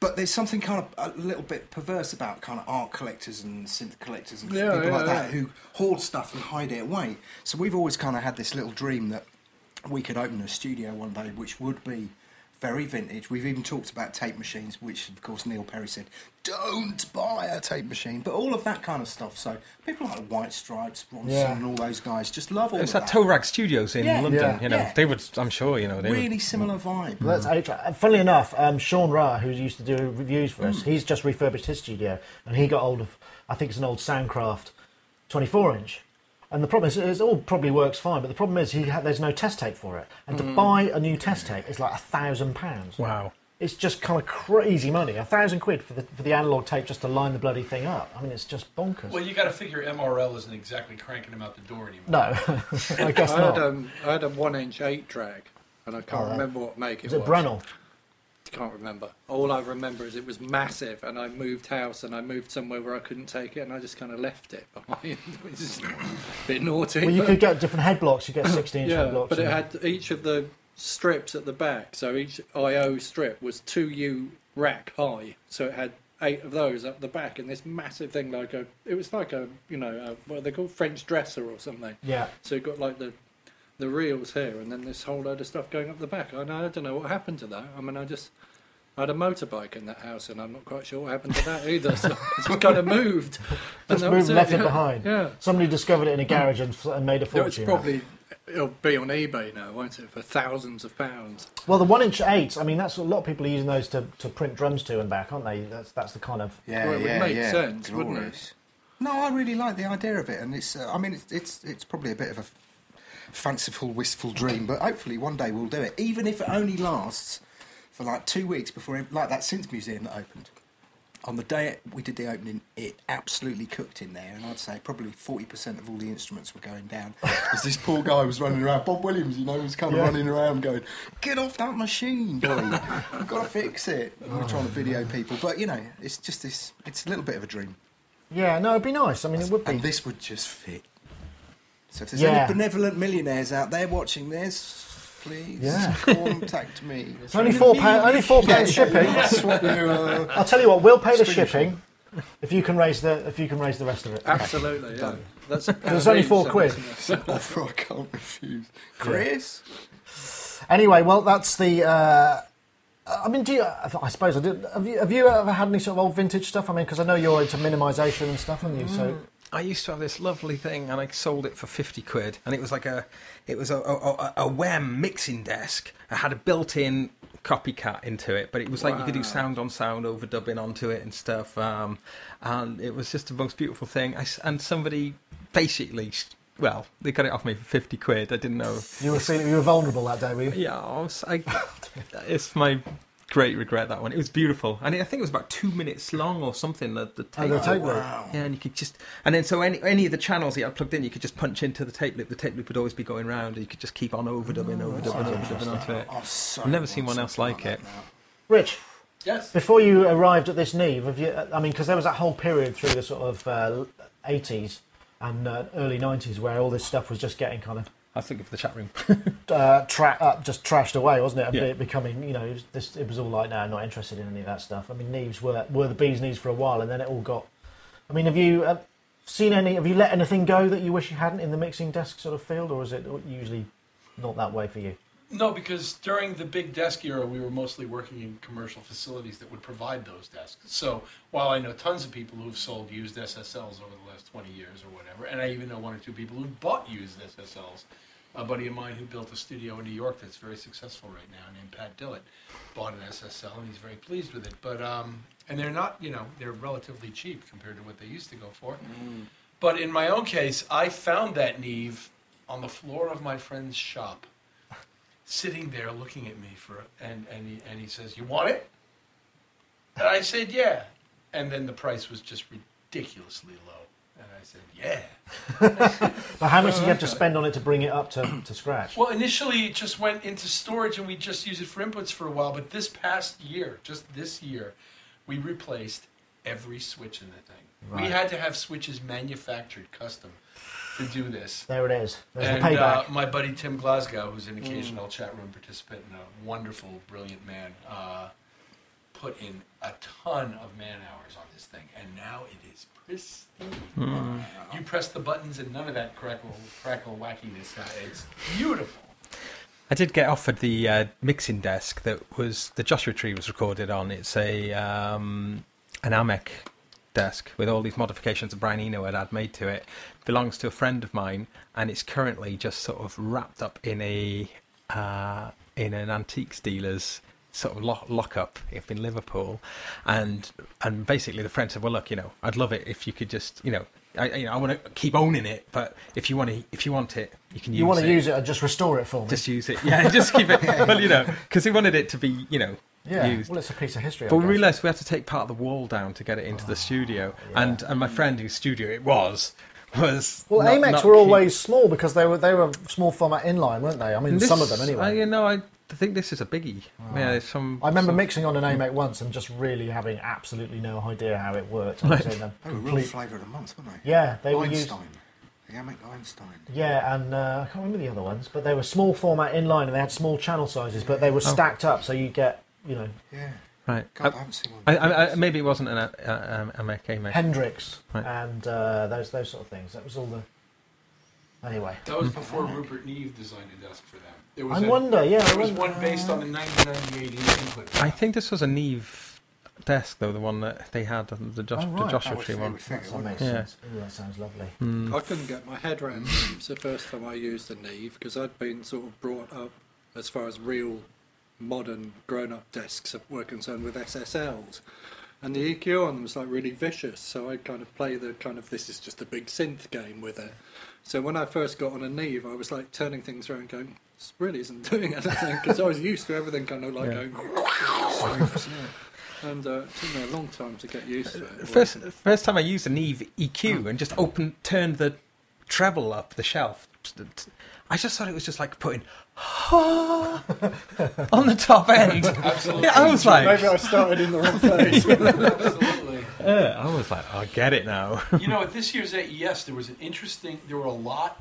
S3: but there's something kind of a little bit perverse about kind of art collectors and synth collectors and
S2: Yeah,
S3: people
S2: yeah,
S3: like that who hoard stuff and hide it away. So we've always kind of had this little dream that we could open a studio one day which would be very vintage. We've even talked about tape machines, which of course Neil Perry said, don't buy a tape machine. But all of that kind of stuff. So people like White Stripes, Bronson,
S1: Yeah.
S3: and all those guys just love all
S5: It's
S3: of
S5: that
S3: that.
S5: Toe Rag Studios in
S3: Yeah,
S5: London.
S1: yeah,
S5: you know,
S3: yeah.
S5: they would. I'm sure you know they
S3: really
S5: would.
S3: similar vibe.
S1: Well, that's HVAC. Funnily enough, um, Sean Ra, who used to do reviews for
S3: Hmm.
S1: us, he's just refurbished his studio, and he got hold of, I think it's an old Soundcraft, 24 inch. And the problem is, it all probably works fine, but the problem is, he ha- there's no test tape for it, and
S3: Hmm.
S1: to buy a new test tape is like a thousand pounds.
S5: Wow.
S1: It's just kind of crazy money, a thousand quid for the for the analog tape just to line the bloody thing up. I mean, it's just bonkers.
S4: Well, you got to figure MRL isn't exactly cranking them out the door anymore.
S1: no, I guess
S2: I
S1: not.
S2: had, um, I had a one inch 8 track, and I can't
S1: Oh,
S2: remember what make it
S1: is it
S2: was.
S1: Brenell?
S2: Can't remember. All I remember is it was massive, and I moved house, and I moved somewhere where I couldn't take it, and I just kind of left it behind, which is a bit naughty.
S1: Well, you
S2: but-
S1: could get different head blocks. You get 16 inch head blocks.
S2: but it
S1: and-
S2: had each of the strips at the back, so each I/O strip was two U rack high, so it had eight of those up the back, and this massive thing like a, it was like a, you know, a, what are they called French dresser or something.
S1: yeah.
S2: So you got like the the reels here, and then this whole load of stuff going up the back. I, know, I don't know what happened to that. I mean, I just I had a motorbike in that house, and I'm not quite sure what happened to that either. So I just kind of moved. and
S1: Just moved left it
S2: yeah.
S1: behind.
S2: Yeah.
S1: Somebody discovered it in a garage and, and made a
S2: No,
S1: fortune.
S2: it's probably it'll be on eBay now, won't it, for thousands of pounds?
S1: Well, the one inch eights. I mean, that's a lot of people are using those to, to print drums to and back, aren't they? That's that's the kind of.
S3: Yeah,
S2: Well, it would make
S3: yeah.
S2: sense, wouldn't it?
S3: No, I really like the idea of it, and it's. Uh, I mean, it's, it's it's probably a bit of a fanciful, wistful dream. But hopefully one day we'll do it, even if it only lasts for like two weeks before, like that Synth Museum that opened. On the day we did the opening, it absolutely cooked in there, and I'd say probably 40% of all the instruments were going down. Because this poor guy was running around, Bob Williams, you know, was kind of
S1: Yeah.
S3: running around going, Get off that machine, boy! You've got to fix it. And we we're trying to video people, but you know, it's just this, it's a little bit of a dream.
S1: Yeah, no, it'd be nice. I mean, it would be.
S3: And this would just fit. So if there's
S1: Yeah.
S3: any benevolent millionaires out there watching this, please
S1: Yeah.
S3: contact me.
S1: It's only four pound. Only four pounds shipping.
S3: Swap you,
S1: I'll tell you what. We'll pay the shipping if you can raise the if you can raise the rest of it.
S2: Absolutely, yeah. That's a
S1: There's only four
S2: so
S1: quid.
S3: offer I can't refuse. Chris?
S1: Anyway, well, that's the. Uh, I mean, do you? I suppose I did. Have you, have you ever had any sort of old vintage stuff? I mean, because I know you're into minimisation and stuff, aren't you? So
S5: I used to have this lovely thing, and I sold it for fifty quid, and it was like a, it was a a, a, WEM mixing desk. I had a built-in Copicat into it, but it was like you could do sound on sound overdubbing onto it and stuff, um, and it was just the most beautiful thing. I and somebody basically, well, they got it off me for fifty quid. I didn't know.
S1: you were feeling you were vulnerable that day, were you?
S5: Yeah, I was, I, it's my great regret that one. It was beautiful, and I think it was about two minutes long or something. The, the
S1: Oh,
S5: tape.
S1: the tape loop.
S5: Yeah, and you could just, and then so any any of the channels that you had plugged in, you could just punch into the tape loop. The tape loop would always be going round, and you could just keep on overdubbing, overdubbing, overdubbing onto it.
S3: I've so
S5: I've never seen one else
S3: something
S5: like it.
S3: now.
S1: Rich,
S4: Yes.
S1: before you arrived at this Neve, have you? I mean, because there was that whole period through the sort of uh, 80s and uh, early 90s where all this stuff was just getting kind of
S5: I think thinking for the chat room.
S1: uh, tra- uh, just trashed away, wasn't it?
S5: Yeah.
S1: be- becoming, you know, it was, this, it was all like, no, I'm not interested in any of that stuff. I mean, Neves were were the bee's knees for a while, and then it all got. I mean, have you uh, seen any? Have you let anything go that you wish you hadn't in the mixing desk sort of field, or is it usually not that way for you?
S4: No, because during the big desk era, we were mostly working in commercial facilities that would provide those desks. So while I know tons of people who've sold used SSLs over the last 20 years or whatever, and I even know one or two people who bought used SSLs, a buddy of mine who built a studio in New York that's very successful right now, named Pat Dillett, bought an SSL and he's very pleased with it. But um, and they're not, you know, they're relatively cheap compared to what they used to go for. But in my own case, I found that Neve on the floor of my friend's shop sitting there looking at me for and and he, and he says, "You want it?" And I said, "Yeah." And then the price was just ridiculously low. And I said, "Yeah."
S1: But how much did you have to spend on it to bring it up to, to scratch?
S4: Well, initially it just went into storage and we just used it for inputs for a while, but this past year, just this year, we replaced every switch in the thing. We had to have switches manufactured custom to do this.
S1: There it is. There's
S4: and
S1: the
S4: uh, my buddy Tim Glasgow, who's an occasional chat room participant and a wonderful, brilliant man, uh, put in a ton of man hours on this thing, and now it is pristine. You press the buttons, and none of that crackle, crackle wackiness. Uh, it's beautiful.
S5: I did get offered the uh, mixing desk that was the Joshua Tree was recorded on. It's a um, an AMEK desk with all these modifications that Brian Eno had had made to it. Belongs to a friend of mine, and it's currently just sort of wrapped up in a uh, in an antiques dealer's sort of lock, lockup up in Liverpool, and and basically the friend said, "Well, look, you know, I'd love it if you could just, you know." I, you know, I want to keep owning it, but if you want to, if you want it, you can use it.
S1: you want
S5: it.
S1: to use it and just restore it for me?
S5: Just use it. Yeah, just keep it. well, you know, because he wanted it to be, you know,
S1: yeah.
S5: used.
S1: Well, it's a piece of history.
S5: But we realised we had to take part of the wall down to get it into the ah, studio, and and my friend whose studio it was was
S1: Well,
S5: not-
S1: AMEKs
S5: not
S1: were always small because they were they were small format inline, weren't they? I mean,
S5: this-
S1: some of them
S5: I,
S1: anyway.
S5: you know, I think this is a biggie. Yeah, there's some.
S1: I remember
S5: some-
S1: mixing on an AMEK once and just really having absolutely no idea how it worked. I was in a
S3: They were real flavour of the month, weren't they?
S1: Yeah, they were used.
S3: Einstein. The AMEK Einstein.
S1: Yeah, and uh, I can't remember the other ones, but they were small format inline and they had small channel sizes, but they were
S5: Oh.
S1: stacked up, so you get you know
S3: Yeah.
S5: Right.
S3: God, I haven't seen one.
S5: I, I, I, maybe it wasn't an uh, um, a Mac, a
S1: Hendrix
S5: Right.
S1: and uh, those those sort of things. That was all the. Anyway,
S4: That was before Rupert Neve designed a desk for them. There was
S1: I
S4: a-
S1: wonder. Yeah, I
S4: There was
S1: wonder-
S4: one based on the 1998 input.
S5: I think this was a Neve desk though, the one that they had, the, Josh,
S1: Oh,
S5: the. Joshua Tree one.
S3: with figure,
S1: That
S3: wouldn't
S1: makes?
S5: Yeah.
S1: sense. Ooh, that sounds lovely.
S5: Hmm.
S2: I couldn't get my head around Neves the first time I used a Neve because I'd been sort of brought up as far as real modern grown-up desks were concerned with SSLs. and the EQ on them was like really vicious. So I'd kind of play the kind of this is just a big synth game with it. So when I first got on a Neve, I was like turning things around, going, "This really isn't doing anything," because I was used to everything kind of like
S5: Yeah.
S2: going. and uh, it took me a long time to get used to it.
S5: First, first time I used a Neve EQ and just opened, turned the treble up the shelf. I just thought it was just like putting on the top end.
S4: Absolutely.
S5: Yeah, I was like,
S2: Maybe I started in the wrong place.
S4: Absolutely.
S5: uh, I was like, I get it now.
S4: you know, at this year's AES, there was an interesting. There were a lot.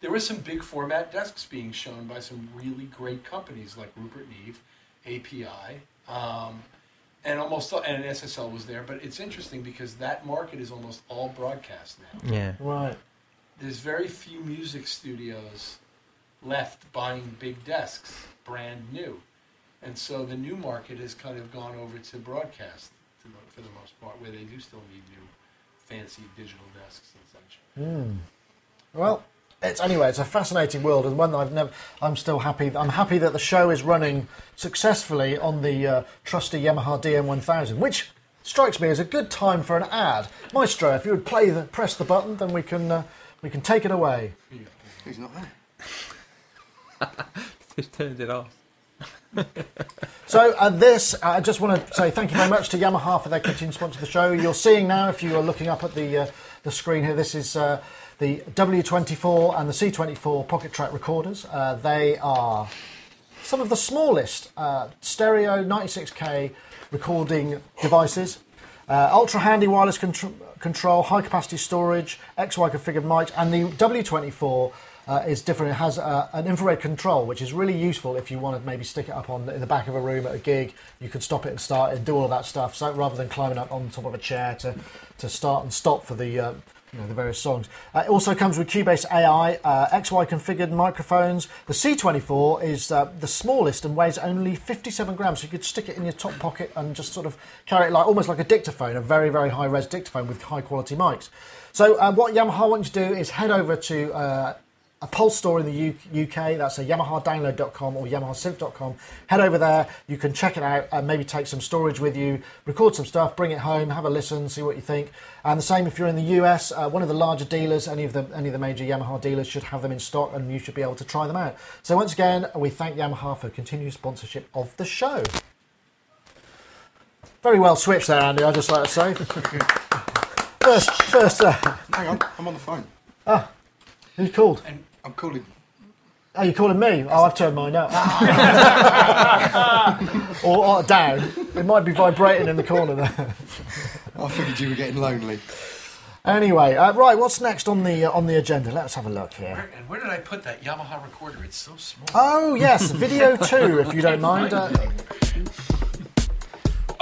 S4: There were some big format desks being shown by some really great companies like Rupert Neve, API, um, and almost and SSL was there. But it's interesting because that market is almost all broadcast now.
S5: yeah.
S1: Right.
S4: There's very few music studios left buying big desks, brand new, and so the new market has kind of gone over to broadcast to mo- for the most part, where they do still need new, fancy digital desks and such.
S1: Hmm. Well, it's anyway. It's a fascinating world, and one that I've never. I'm still happy. I'm happy that the show is running successfully on the uh, trusty Yamaha DM1000, which strikes me as a good time for an ad. Maestro, if you would play the press the button, then we can uh, we can take it away.
S3: He's not there.
S5: Just turned it off.
S1: So uh, this, I just want to say thank you very much to Yamaha for their continued sponsor of the show. You're seeing now, if you are looking up at the uh, the screen here, this is uh, the W24 and the C24 Pocketrak recorders. Uh, they are some of the smallest uh, stereo 96k recording devices. Uh, ultra handy wireless contr- control, high capacity storage, XY configured mics, and the W24 uh, is different. It has uh, an infrared control, which is really useful if you want to maybe stick it up on in the back of a room at a gig. You can stop it and start it and do all that stuff. So rather than climbing up on top of a chair to, to start and stop for the uh, you know, the various songs. Uh, it also comes with Cubase AI, uh, XY configured microphones. The C24 is uh, the smallest and weighs only 57 grams, so you could stick it in your top pocket and just sort of carry it like almost like a dictaphone, a very very high res dictaphone with high quality mics. So uh, what Yamaha wants to do is head over to uh, a Pulse store in the UK. That's a YamahaDownload.com or YamahaSynth.com. Head over there. You can check it out and maybe take some storage with you, record some stuff, bring it home, have a listen, see what you think. And the same if you're in the US. Uh, one of the larger dealers, any of the any of the major Yamaha dealers should have them in stock, and you should be able to try them out. So once again, we thank Yamaha for continued sponsorship of the show. Very well switched there, Andy. I just like to say. first, first, uh,
S3: Hang on, I'm on the phone.
S1: Ah, who's called?
S3: I'm calling.
S1: Oh, you're calling me? Oh, I've turned mine up. or, or down. It might be vibrating in the corner there.
S3: I figured you were getting lonely.
S1: Anyway, uh, right. What's next on the uh, on the agenda? Let's have a look here.
S4: Where, and where did I put that Yamaha recorder? It's so small.
S1: Oh yes, video two, if you don't mind. Uh,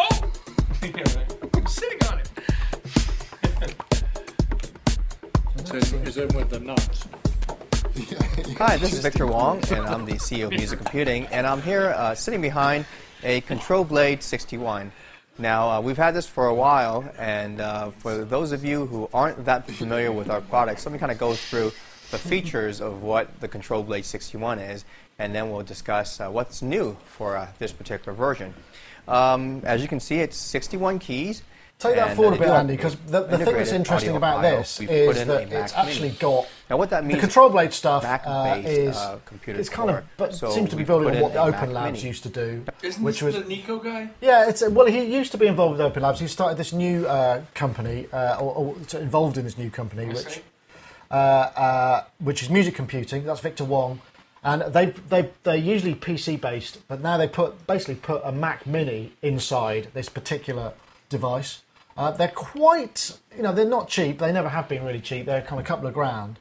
S4: Oh! I'm sitting on it.
S2: It's in, it's in with the nuts.
S6: Hi, this is Victor Wong, and I'm the CEO of Music Computing, and I'm here uh, sitting behind a Control Blade 61. Now, uh, we've had this for a while, and uh, for those of you who aren't that familiar with our products, let me kind of go through the features of what the Control Blade 61 is, and then we'll discuss uh, what's new for uh, this particular version. Um, as you can see, it's 61 keys.
S1: Take that
S6: and,
S1: forward
S6: uh,
S1: a bit, Andy, because the, the thing that's interesting about this is
S6: in
S1: that it's
S6: Mac
S1: actually
S6: Mini.
S1: got
S6: Now, what that means.
S1: the control blade stuff uh, is
S6: uh, computer
S1: it's kind of but
S6: So
S1: seems to be
S6: we
S1: building on what the Open
S6: Mac
S1: Labs
S6: Mini.
S1: used to do,
S4: Isn't
S1: which
S4: this
S1: was
S4: the NeKo guy?
S1: Yeah, it's well. He used to be involved with Open Labs. He started this new uh, company, uh, or, or involved in this new company,
S4: I
S1: which uh, uh, which is music computing. That's Victor Wong, and they they they're usually PC based, but now they put basically put a Mac Mini inside this particular device. Uh, they're quite, you know, they're not cheap. They never have been really cheap. They're kind of a couple of grand.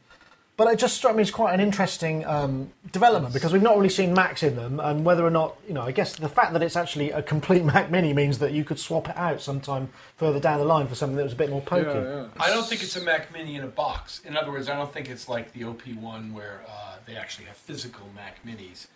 S1: But it just struck me as quite an interesting um, development because we've not really seen Macs in them, and whether or not, you know, I guess the fact that it's actually a complete Mac Mini means that you could swap it out sometime further down the line for something that was a bit more pokey.
S2: Yeah, yeah.
S4: I don't think it's a Mac Mini in a box. In other words, I don't think it's like the OP1 where uh, they actually have physical Mac Minis.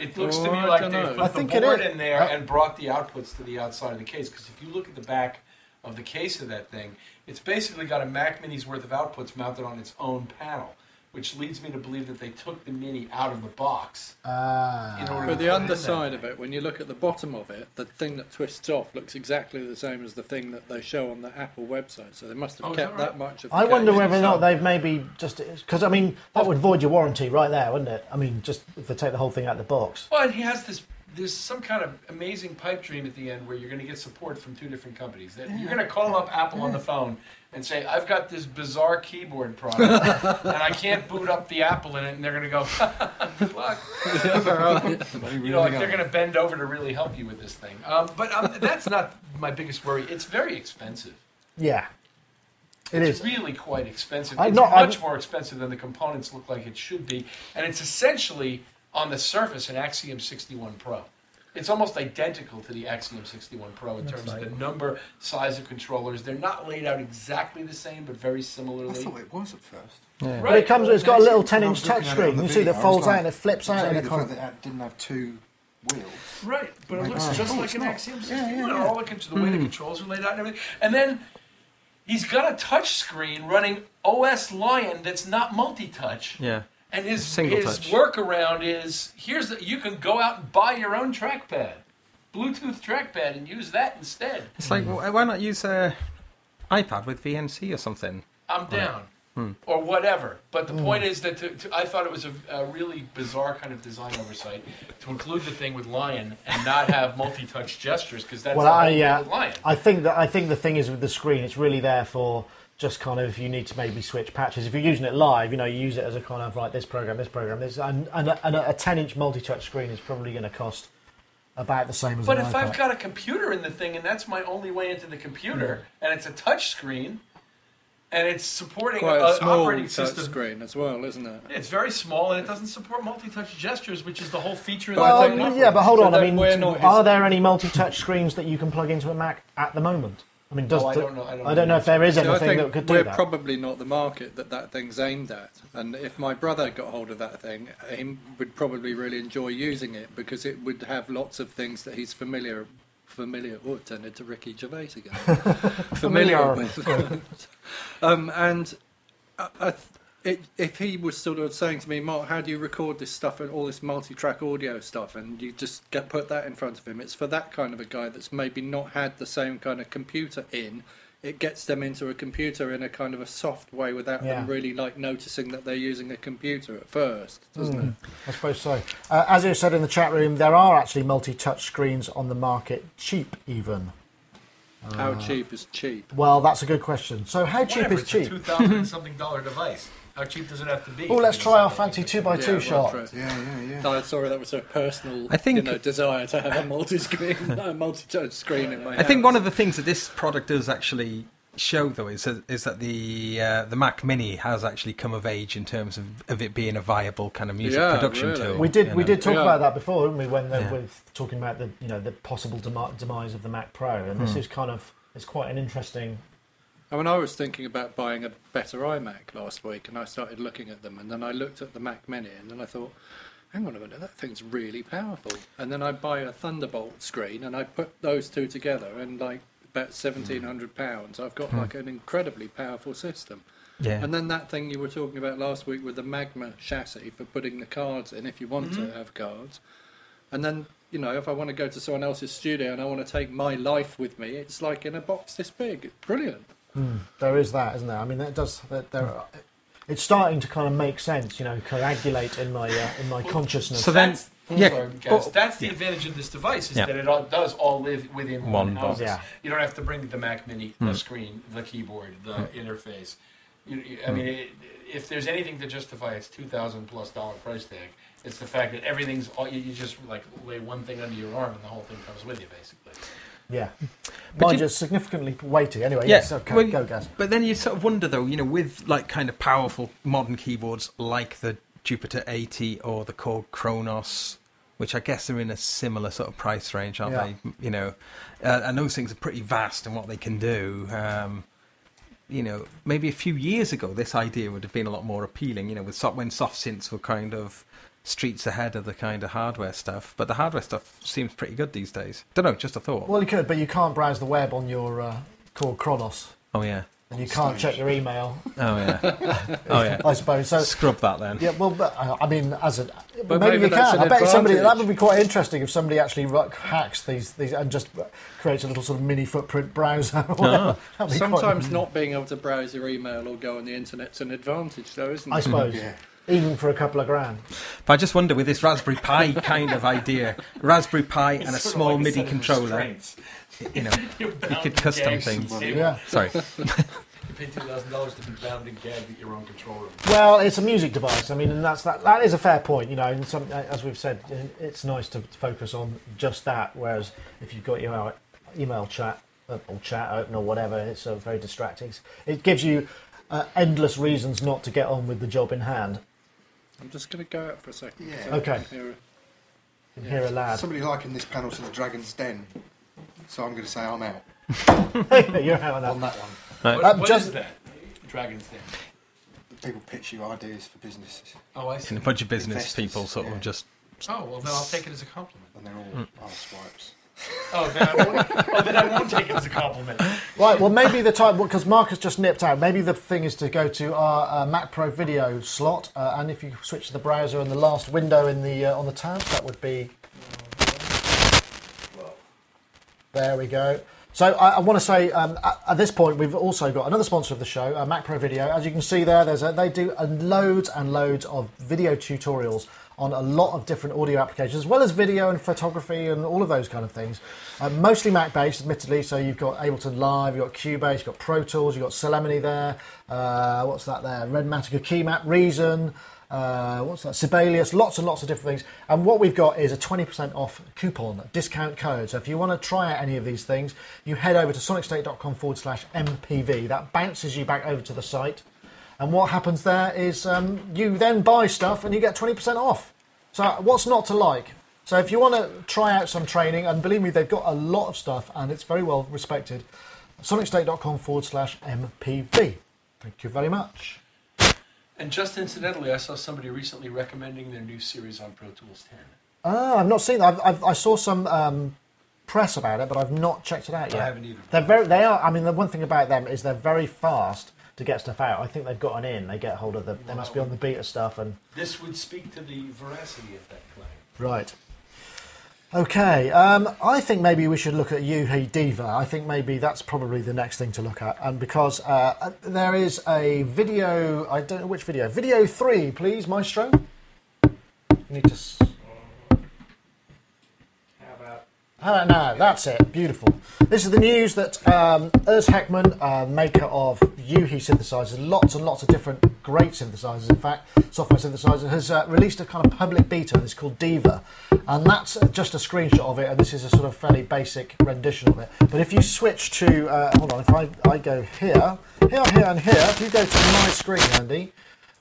S4: It looks to
S2: Oh,
S4: me like they
S2: know.
S4: put
S1: I
S4: the
S1: think
S4: board
S1: is.
S4: in there
S1: Uh,
S4: and brought the outputs to the outside of the case. Because if you look at the back of the case of that thing, it's basically got a Mac Mini's worth of outputs mounted on its own panel, which leads me to believe that they took the Mini out of the box.
S1: Ah.
S4: In order
S2: But the
S4: put it in
S2: underside of it, when you look at the bottom of it, the thing that twists off looks exactly the same as the thing that they show on the Apple website. So they must have
S4: Oh, is
S2: kept
S4: that
S2: that, much of. The
S1: I wonder
S2: case.
S1: whether or not they've maybe just because I mean that would void your warranty right there, wouldn't it? I mean, just if they take the whole thing out of the box.
S4: Well, and he has this. There's some kind of amazing pipe dream at the end where you're going to get support from two different companies. That you're going to call up Apple on the phone and say, "I've got this bizarre keyboard product, and I can't boot up the Apple in it," and they're going to go, "Good luck." You know, like they're going to bend over to really help you with this thing. Um, but um, that's not my biggest worry. It's very expensive.
S1: Yeah, it
S4: It's
S1: is.
S4: really quite expensive.
S1: I'm
S4: It's
S1: not-
S4: much
S1: I'm-
S4: more expensive than the components look like it should be, and it's essentially on the surface an Axiom 61 Pro. It's almost identical to the Axiom 61 Pro in terms of the number, size of controllers. They're not laid out exactly the same, but very similarly.
S3: I
S4: similarly.
S3: thought it was at first.
S5: Yeah.
S1: But it comes. It's got a little
S3: When I
S1: ten-inch
S3: was looking at it on
S1: touchscreen.
S3: the
S1: You see
S3: video,
S1: that
S3: I
S1: folds
S3: was
S1: out
S3: like,
S1: and it flips out, and
S3: only
S1: it
S3: the
S1: kind
S3: fact that it didn't have two wheels.
S4: Right, but it
S3: Like,
S4: looks
S3: oh,
S4: just
S3: oh,
S4: like
S3: it's
S4: an
S3: not.
S4: Axiom
S3: Yeah,
S4: 61.
S3: yeah,
S4: and
S3: yeah.
S4: All the, con- the way the hmm. controls are laid out and everything. And then he's got a touch screen running OS Lion that's not multi-touch.
S5: Yeah.
S4: And his
S5: Single
S4: his
S5: touch.
S4: workaround is here's the, you can go out and buy your own trackpad, Bluetooth trackpad, and use that instead.
S5: It's like, wh- why not use a iPad with VNC or something?
S4: I'm down,
S5: Hmm.
S4: or whatever. But the point is that to, to, I thought it was a, a really bizarre kind of design oversight to include the thing with Lion and not have multi-touch gestures because that's
S1: Well,
S4: the
S1: I
S4: whole
S1: uh,
S4: with Lion.
S1: I think that I think the thing is with the screen, it's really there for just kind of you need to maybe switch patches. If you're using it live, you know, you use it as a kind of like this program, this program, this, and, and, a, and a 10-inch multi-touch screen is probably going to cost about the same as
S4: But
S1: an
S4: if
S1: iPad.
S4: I've got a computer in the thing and that's my only way into the computer, and it's a touch screen, and it's supporting
S2: Quite
S4: a,
S2: a small
S4: operating
S2: touch
S4: system.
S2: screen as well, isn't it?
S4: It's very small and it doesn't support multi-touch gestures, which is the whole feature of the
S2: Well,
S4: thing.
S1: Yeah, but hold
S2: So
S1: on. I
S2: then we're
S1: mean,
S2: not-
S1: are there any multi-touch screens that you can plug into a Mac at the moment? I mean, does
S4: Oh, I don't know- I don't
S1: I don't know if there is
S2: So I
S1: anything
S2: think
S1: that could do
S2: we're
S1: that.
S2: probably not the market that that thing's aimed at. And if my brother got hold of that thing, he would probably really enjoy using it because it would have lots of things that he's familiar familiar. Oh, it turned into Ricky Gervais again. familiar with. um, and I, I, th- it, if he was sort of saying to me, Mark, how do you record this stuff and all this multi-track audio stuff, and you just get put that in front of him, it's for that kind of a guy that's maybe not had the same kind of computer in. It gets them into a computer in a kind of a soft way without
S1: Yeah.
S2: them really like noticing that they're using a computer at first, doesn't
S1: Mm.
S2: it?
S1: I suppose so. Uh, as you said in the chat room, there are actually multi-touch screens on the market, cheap even.
S2: How
S1: Uh,
S2: cheap is cheap?
S1: Well, that's a good question. So, how cheap
S4: Whatever,
S1: is
S4: it's a
S1: cheap?
S4: two thousand something dollar device. How cheap does it have to be?
S1: Oh, let's try our fancy two by two
S2: Yeah,
S1: shot.
S3: Yeah, yeah, yeah.
S2: No, sorry, that was a personal
S5: I think-
S2: you know, desire to have a multi-screen, a multi-touch screen in my
S5: I think one of the things that this product does actually show, though, is that, is that the uh, the Mac Mini has actually come of age in terms of, of it being a viable kind of music
S2: Yeah,
S5: production
S2: really.
S5: tool.
S1: We did
S5: you
S1: we
S5: know.
S1: did talk
S2: Yeah.
S1: about that before, didn't we? When they
S5: Yeah.
S1: were talking about the you know the possible demi- demise of the Mac Pro, and this
S5: Hmm.
S1: is kind of it's quite an interesting.
S2: I mean, I was thinking about buying a better iMac last week, and I started looking at them, and then I looked at the Mac Mini, and then I thought, hang on a minute, that thing's really powerful. And then I buy a Thunderbolt screen, and I put those two together, and like about seventeen hundred pounds, I've got hmm. like an incredibly powerful system.
S5: Yeah.
S2: And then that thing you were talking about last week with the Magma chassis for putting the cards in, if you want to mm-hmm. have cards. And then, you know, if I want to go to someone else's studio and I want to take my life with me, it's like in a box this big. It's brilliant.
S1: There is that, isn't there? I mean, that does that there. Are, it's starting to kind of make sense, you know, coagulate in my uh, in my consciousness.
S5: So then,
S4: That's,
S5: yeah,
S4: sorry, guys,
S5: oh,
S4: that's the advantage of this device is
S5: Yeah.
S4: that it all does all live within
S5: One
S4: one,
S5: box.
S4: house.
S1: Yeah.
S4: You don't have to bring the Mac Mini,
S5: Hmm.
S4: the screen, the keyboard, the interface. You, you- I mean, it, if there's anything to justify its two thousand plus dollar price tag, it's the fact that everything's all you, you just like lay one thing under your arm and the whole thing comes with you, basically.
S1: Yeah,
S5: But
S1: mind
S5: you-
S1: you, significantly weighty. Anyway,
S5: Yeah,
S1: yes, okay,
S5: well,
S1: go, Gaz.
S5: But then you sort of wonder, though, you know, with like kind of powerful modern keyboards like the Jupiter 80 or the Korg Kronos, which I guess are in a similar sort of price range, aren't
S1: Yeah.
S5: they? You know, uh, and those things are pretty vast in what they can do. Um, you know, maybe a few years ago, this idea would have been a lot more appealing. You know, with soft, when soft synths were kind of streets ahead of the kind of hardware stuff. But the hardware stuff seems pretty good these days. Don't know, just a thought.
S1: Well, you could, but you can't browse the web on your uh, Korg Kronos.
S5: oh yeah,
S1: and you can't check your email.
S5: Oh yeah. Oh yeah.
S1: I suppose so.
S5: Scrub that then.
S1: Yeah, well, but, uh, I mean, as a
S2: But
S1: maybe,
S2: maybe
S1: you
S2: that's
S1: can.
S2: an
S1: I bet somebody that would be quite interesting if somebody actually hacks these these and just creates a little sort of mini footprint browser. Or whatever. That'd quite-
S2: Sometimes not being able to browse your email or go on the internet's an advantage, though, isn't it?
S1: I suppose,
S3: Yeah.
S1: Even for a couple of grand.
S5: But I just wonder with this Raspberry Pi kind of idea, Raspberry Pi and a
S4: It's sort of
S5: small
S4: like a
S5: MIDI
S4: set
S5: controller, you know,
S4: You're
S5: you
S4: bound
S5: could custom
S4: gagged.
S5: things.
S4: You
S1: Yeah.
S5: Sorry.
S4: pay two thousand dollars to be bound and gagged at your own control room.
S1: Well, it's a music device. I mean, and that's that. That is a fair point. You know, and some, as we've said, it's nice to focus on just that. Whereas if you've got your email chat uh, or chat open or whatever, it's uh, very distracting. It gives you uh, endless reasons not to get on with the job in hand.
S2: I'm just going to go out for a second.
S3: Yeah.
S1: Okay,
S2: Here-
S1: you can hear a lad.
S3: Somebody likened this panel to the Dragon's Den, so I'm going to say I'm out
S1: You're out on
S3: on
S1: that.
S3: that one.
S4: What,
S1: Um,
S4: what
S1: just-
S4: is that? Dragon's Den.
S3: People pitch you ideas for businesses,
S4: Oh, I see.
S5: And a bunch of business
S3: Investors,
S5: people sort
S3: yeah.
S5: of just.
S4: Oh, well, then I'll take it as a compliment.
S3: and they're all arse swipes.
S4: Oh, then I won't, oh, then I won't take it as a compliment.
S1: Right, well, maybe the time, because Mark has just nipped out, maybe the thing is to go to our uh, Mac Pro video slot, uh, and if you switch to the browser and the last window in the uh, on the tabs, that would be. There we go. So I, I want to say um, at, at this point we've also got another sponsor of the show, uh, Mac Pro Video. As you can see there, there's a, they do uh, loads and loads of video tutorials on a lot of different audio applications, as well as video and photography and all of those kind of things. Uh, mostly Mac based, admittedly. So you've got Ableton Live, you've got Cubase, you've got Pro Tools, you've got Solemnity there. Uh, what's that there? Redmatica Keymap, Reason. Uh, what's that? Sibelius, lots and lots of different things. And what we've got is a 20% off coupon, discount code. So if you want to try out any of these things, you head over to sonicstate.com forward slash MPV. That bounces you back over to the site. And what happens there is um, you then buy stuff and you get 20% off. So what's not to like? So if you want to try out some training, and believe me, they've got a lot of stuff and it's very well respected, sonicstate.com forward slash MPV. Thank you very much.
S4: And just incidentally, I saw somebody recently recommending their new series on Pro Tools 10.
S1: Ah, I've not seen that. I've, I've, I saw some um, press about it, but I've not checked it out yet.
S4: I haven't either.
S1: They're very. They are. I mean, the one thing about them is they're very fast to get stuff out. I think they've got an in. They get hold of the. They must be on the beta stuff and.
S4: This would speak to the veracity of that claim.
S1: Right. Okay, um, I think maybe we should look at u-he Diva. I think maybe that's probably the next thing to look at, and because uh, there is a video, I don't know which video. Video three, please, Maestro. You need to. S- no. That's it. Beautiful. This is the news that um, Urs Heckmann, uh, maker of u-he synthesizers, lots and lots of different great synthesizers, in fact, software synthesizers, has uh, released a kind of public beta. and It's called Diva, and that's uh, just a screenshot of it. And this is a sort of fairly basic rendition of it. But if you switch to, uh, hold on, if I, I go here, here, here, and here, if you go to my screen, Andy,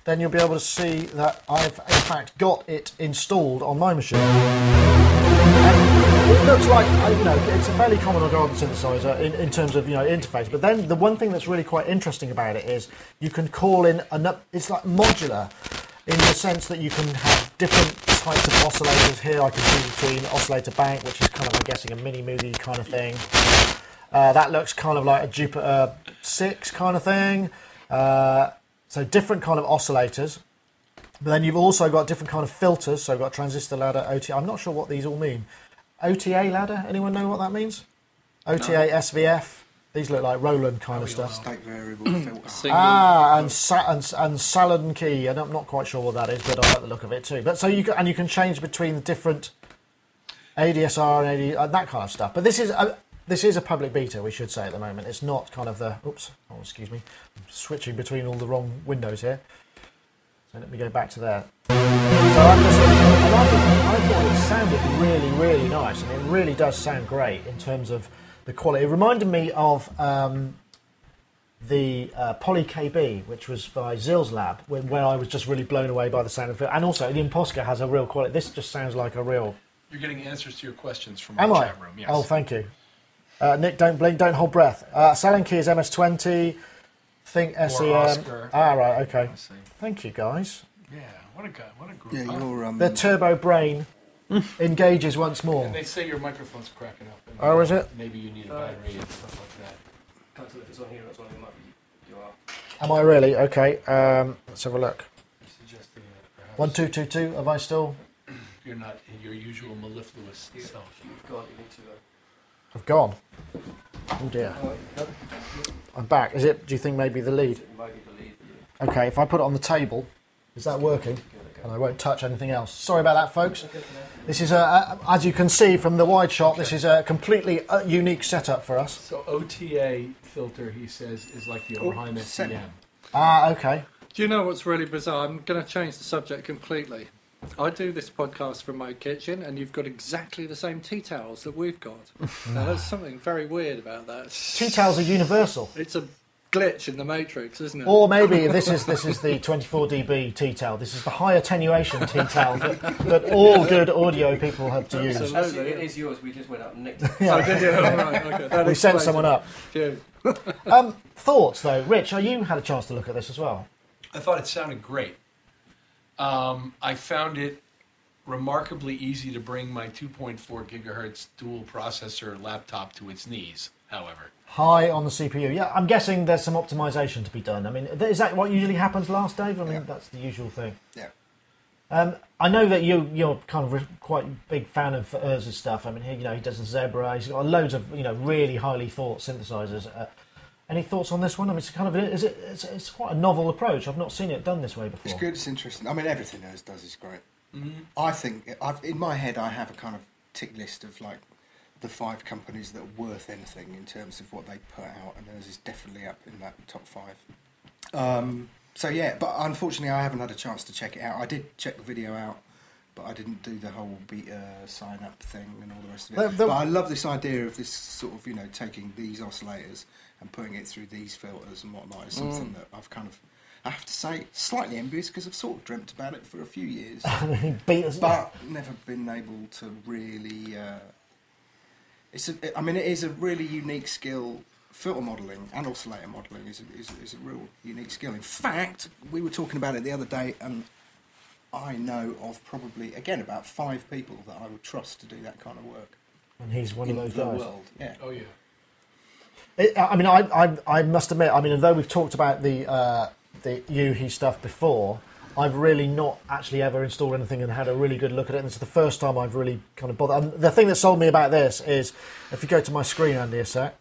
S1: then you'll be able to see that I've in fact got it installed on my machine. It looks like uh, you know it's a fairly common organ synthesizer in, in terms of you know interface. But then the one thing that's really quite interesting about it is you can call in a nu- it's like modular in the sense that you can have different types of oscillators. Here I can choose between oscillator bank, which is kind of I'm guessing a mini moody kind of thing. Uh, that looks kind of like a Jupiter six kind of thing. Uh, so different kind of oscillators. But then you've also got different kind of filters. So you've got transistor ladder, OT. I'm not sure what these all mean. OTA ladder. Anyone know what that means? OTA, SVF. These look like Roland kind of stuff.
S3: State variable filter.
S1: Ah, and sa- and, and Sallen-Key. And I'm not quite sure what that is, but I like the look of it too. But so you can, and you can change between the different ADSR and AD, uh, that kind of stuff. But this is a, this is a public beta, we should say at the moment. It's not kind of the oops. Oh, excuse me. I'm switching between all the wrong windows here. So let me go back to there. So I, thought- it sounded really, really nice, and it really does sound great in terms of the quality. It reminded me of um, the uh, Poly KB, which was by XILS-lab, when, where I was just really blown away by the sound of it. And also, the impOSCar has a real quality. This just sounds like a real.
S4: You're getting answers to your questions from
S1: Am
S4: our
S1: I?
S4: chat room. Yes.
S1: Oh, thank you. Uh, Nick, don't blink, don't hold breath. Uh, is MS20. Think SEM.
S4: Oscar.
S1: Ah, right, okay. Thank you, guys.
S4: Yeah, what a guy, what a group.
S3: Yeah,
S4: huh?
S3: you're um,
S1: The turbo brain engages once more.
S4: And they say your microphone's cracking up. and
S1: Oh, is it?
S4: Maybe you need a battery and stuff like that.
S7: Can't tell if it's on here or it's on your mic.
S1: Am I really? Okay, um, let's have a look.
S4: Suggesting that perhaps
S1: 1222, have I still?
S4: you're not in your usual mellifluous self.
S1: You've gone you need to I've gone. Oh dear. I'm back. Is it, do you think maybe the lead? Okay, if I put it on the table, is that working? And I won't touch anything else. Sorry about that, folks. This is, a, a, as you can see from the wide shot, this is a completely uh, unique setup for us.
S4: So OTA filter, he says, is like the Oberheim
S3: send-
S4: SEM.
S1: Ah, okay.
S2: Do you know what's really bizarre? I'm going to change the subject completely. I do this podcast from my kitchen, and you've got exactly the same tea towels that we've got. now, there's something very weird about that.
S1: Tea towels are universal.
S2: It's a glitch in the matrix, isn't it?
S1: Or maybe this is this is the 24 dB tea towel. This is the high attenuation tea towel that, that all good audio people have to use.
S2: Absolutely.
S7: Actually, it is yours. We just went out and nicked it.
S2: Oh, did you? Oh, right, okay. That
S1: We sent someone
S2: it.
S1: up.
S2: Phew.
S1: Um, thoughts though, Rich? Are you had a chance to look at this as well?
S4: I thought it sounded great. Um, I found it remarkably easy to bring my 2.4 gigahertz dual processor laptop to its knees. However,
S1: High on the CPU. Yeah, I'm guessing there's some optimization to be done. I mean, is that what usually happens last, Dave? I mean,
S3: Yeah.
S1: that's the usual thing.
S3: Yeah.
S1: Um, I know that you you're kind of re- quite a big fan of Urs's stuff. I mean, he, you know, he does the Zebra. He's got loads of you know really highly thought synthesizers. Uh, any thoughts on this one? I mean, it's kind of is it it's, it's quite a novel approach. I've not seen it done this way before.
S3: It's good. It's interesting. I mean, everything Urs does is great. I think I've, in my head I have a kind of tick list of like the five companies that are worth anything in terms of what they put out, and Urs is definitely up in that top five. Um, so yeah, but unfortunately I haven't had a chance to check it out. I did check the video out, but I didn't do the whole beta sign up thing and all the rest of it.
S1: The- the-
S3: but I love this idea of this sort of you know taking these oscillators and putting it through these filters and whatnot. Is something that I've kind of I have to say slightly envious because I've sort of dreamt about it for a few years, but never been able to really. Uh, it's a, I mean, it is a really unique skill. Filter modelling and oscillator modelling is a, is, a- is a real unique skill. In fact, we were talking about it the other day, and I know of probably again about five people that I would trust to do that kind of work
S1: and he's one
S3: in
S1: of those
S3: the
S1: guys.
S3: world. Yeah,
S4: oh yeah,
S1: It, I mean, I, I, I must admit, I mean, although we've talked about the uh, the u-he stuff before, I've really not actually ever installed anything and had a really good look at it. And is the first time I've really kind of bothered. And the thing that sold me about this is, if you go to my screen, Andy, a sec.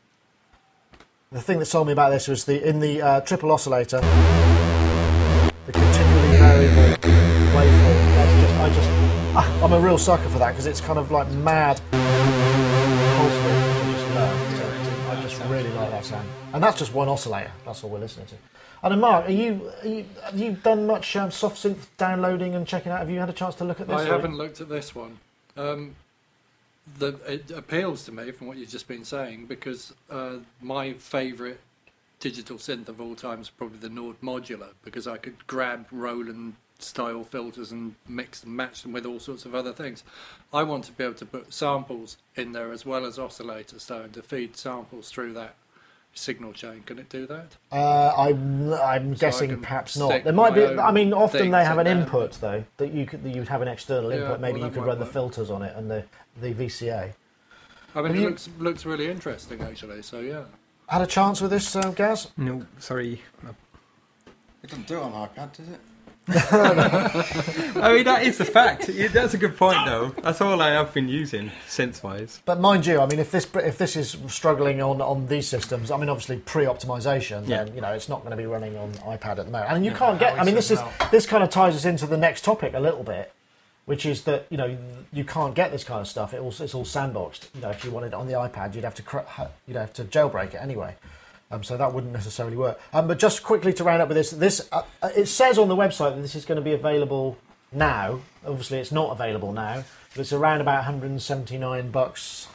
S1: The thing that sold me about this was the in the uh, triple oscillator, the continually variable waveform. That's just, I just, ah, I'm a real sucker for that because it's kind of like mad I just really like that sound, and that's just one oscillator. That's all we're listening to. And then Mark, are you, are you have you done much um, soft synth downloading and checking out? Have you had a chance to look at this?
S2: One?
S1: I
S2: haven't looked at this one. Um, the, it appeals to me from what you've just been saying because uh, my favourite digital synth of all time is probably the Nord Modular because I could grab Roland style filters and mix and match them with all sorts of other things. I want to be able to put samples in there as well as oscillators, so and to feed samples through that signal chain. Can it do that?
S1: Uh, I'm, I'm
S2: So
S1: guessing
S2: can
S1: perhaps not. There might be. I mean, often they have an
S2: in there,
S1: input though that you could that you'd have an external
S2: Yeah,
S1: input. Maybe
S2: well,
S1: you could
S2: might
S1: run the filters on it and the the VCA.
S2: I mean,
S1: Have
S2: it
S1: you-
S2: looks looks really interesting actually. So yeah.
S1: Had a chance with this, uh, Gaz?
S5: No, sorry.
S3: it doesn't do it on iPad, does it?
S5: I mean, that is a fact. That's a good point, though. That's all I have been using, synth-wise.
S1: But mind you, I mean, if this if this is struggling on, on these systems, I mean, obviously pre-optimization,
S5: Yeah.
S1: then you know it's not going to be running on iPad at the moment. And you can't get. I mean, this is
S4: no.
S1: this kind of ties us into the next topic a little bit, which is that you know you can't get this kind of stuff. It all, it's all sandboxed. You know, if you wanted it on the iPad, you'd have to cr- you'd have to jailbreak it anyway. Um, so that wouldn't necessarily work. Um, but just quickly to round up with this, this uh, uh, it says on the website that this is going to be available now. Obviously, it's not available now. But it's around about 179 bucks,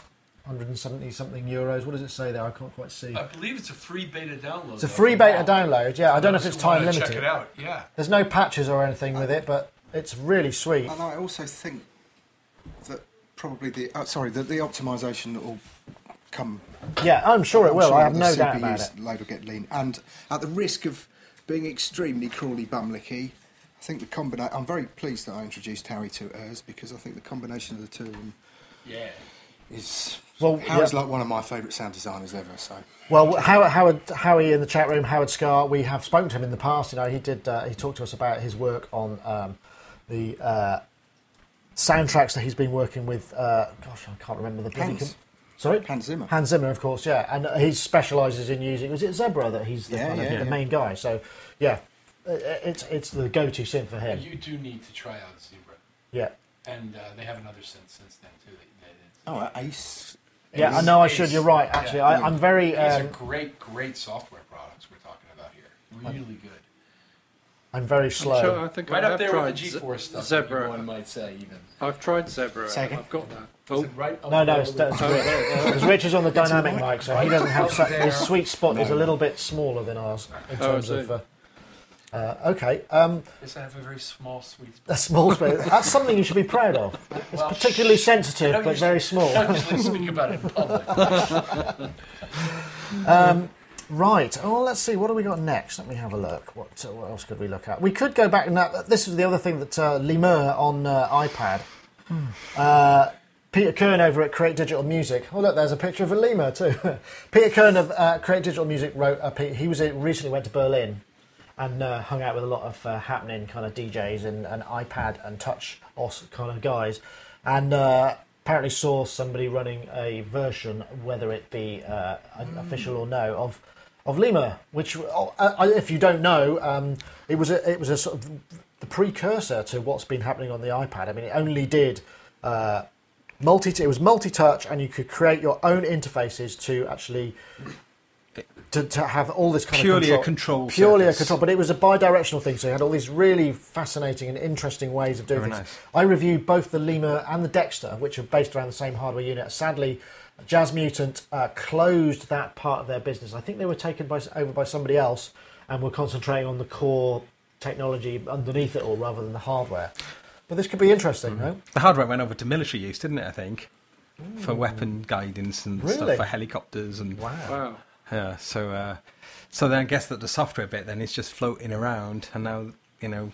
S1: 170 something euros. What does it say there? I can't quite see.
S4: I believe it's a free beta download.
S1: It's a free
S4: for
S1: beta
S4: now.
S1: download. Yeah, I don't know if it's
S4: who wanna
S1: time
S4: Check
S1: limited.
S4: it out. Yeah.
S1: There's no patches or anything with it, but it's really sweet.
S3: And I also think that probably the uh, sorry the, the optimization that will come.
S1: Yeah, I'm sure it
S3: I'm
S1: will.
S3: sure
S1: I have
S3: the
S1: no doubt about it.
S3: load will get lean, and at the risk of being extremely crawly bumlicky, I think the combination. I'm very pleased that I introduced Harry to Urs because I think the combination of the two of them
S4: Yeah.
S3: is
S1: Well,
S3: Howard's
S1: yeah.
S3: like one of my favourite sound designers ever. So
S1: Well, Howard, Howard, Howie in the chat room, Howard Scarr. We have spoken to him in the past. You know, he did. Uh, he talked to us about his work on um, the uh, soundtracks that he's been working with. Uh, gosh, I can't remember the bloody
S3: Hans.
S1: com- Sorry,
S3: Hans Zimmer.
S1: Hans Zimmer, of course, yeah, and uh, he specialises in using. Was it Zebra that he's the,
S3: Yeah,
S1: kind of
S3: yeah,
S1: the
S3: yeah.
S1: main guy? So, yeah, uh, it's it's the go-to synth for him.
S4: You do need to try out Zebra,
S1: Yeah,
S4: and uh, they have another synth since then too. That, that
S3: oh, uh, Ace.
S1: yeah. I know. I should. You're right. Actually,
S4: Yeah.
S1: I, I'm very.
S4: These are
S1: Um,
S4: great, great software products we're talking about here. Really good.
S1: I'm very
S2: I'm
S1: slow.
S2: sure I think
S4: Right
S2: I
S4: up
S2: have
S4: there
S2: tried
S4: with the
S2: Ze-
S4: G4 stuff.
S2: Zebra.
S4: One might say even.
S2: I've tried Zebra.
S3: Say again?
S2: I've got that. Oh,
S4: it right up
S1: No, no,
S4: there
S1: it's,
S4: with-
S1: it's Rich. Because Rich is on the dynamic mic, so he doesn't have such, his sweet spot is a little bit smaller than ours in
S2: Oh, I
S1: terms
S2: see.
S1: of. Uh, uh, okay, um,
S4: Yes, I have a very small sweet spot.
S1: a small space. That's something you should be proud of. It's
S4: Well,
S1: particularly
S4: shh.
S1: sensitive,
S4: don't
S1: but
S4: usually-
S1: very small.
S4: I don't usually speak about it in public.
S1: Um, right. Oh, let's see. What do we got next? Let me have a look. What, uh, what else could we look at? We could go back and that. This is the other thing that uh, Lemur on uh, iPad. Uh, Peter Kirn over at Create Digital Music. Oh, look, there's a picture of a lemur too. Peter Kirn of uh, Create Digital Music wrote. He was recently went to Berlin and uh, hung out with a lot of uh, happening kind of DJs and, and iPad and touch os kind of guys, and uh, apparently saw somebody running a version, whether it be uh, an official or no, of of Lemur, which, oh, uh, if you don't know, um, it was a, it was a sort of the precursor to what's been happening on the iPad. I mean, it only did. Uh, multi it was multi-touch and you could create your own interfaces to actually to, to have all this kind
S5: Purely a
S1: of control,
S5: control
S1: purely
S5: surface.
S1: a control but it was a bi-directional thing so you had all these really fascinating and interesting ways of doing
S5: Very
S1: things
S5: nice.
S1: i reviewed both the Lemur and the dexter which are based around the same hardware unit sadly JazzMutant uh, closed that part of their business i think they were taken by, over by somebody else and were concentrating on the core technology underneath it all rather than the hardware but this could be interesting no?
S5: The hardware went over to military use, didn't it? I think for weapon guidance and
S1: Really?
S5: stuff for helicopters and
S2: wow.
S5: Yeah, so uh, so then I guess that the software bit then is just floating around, and now you know,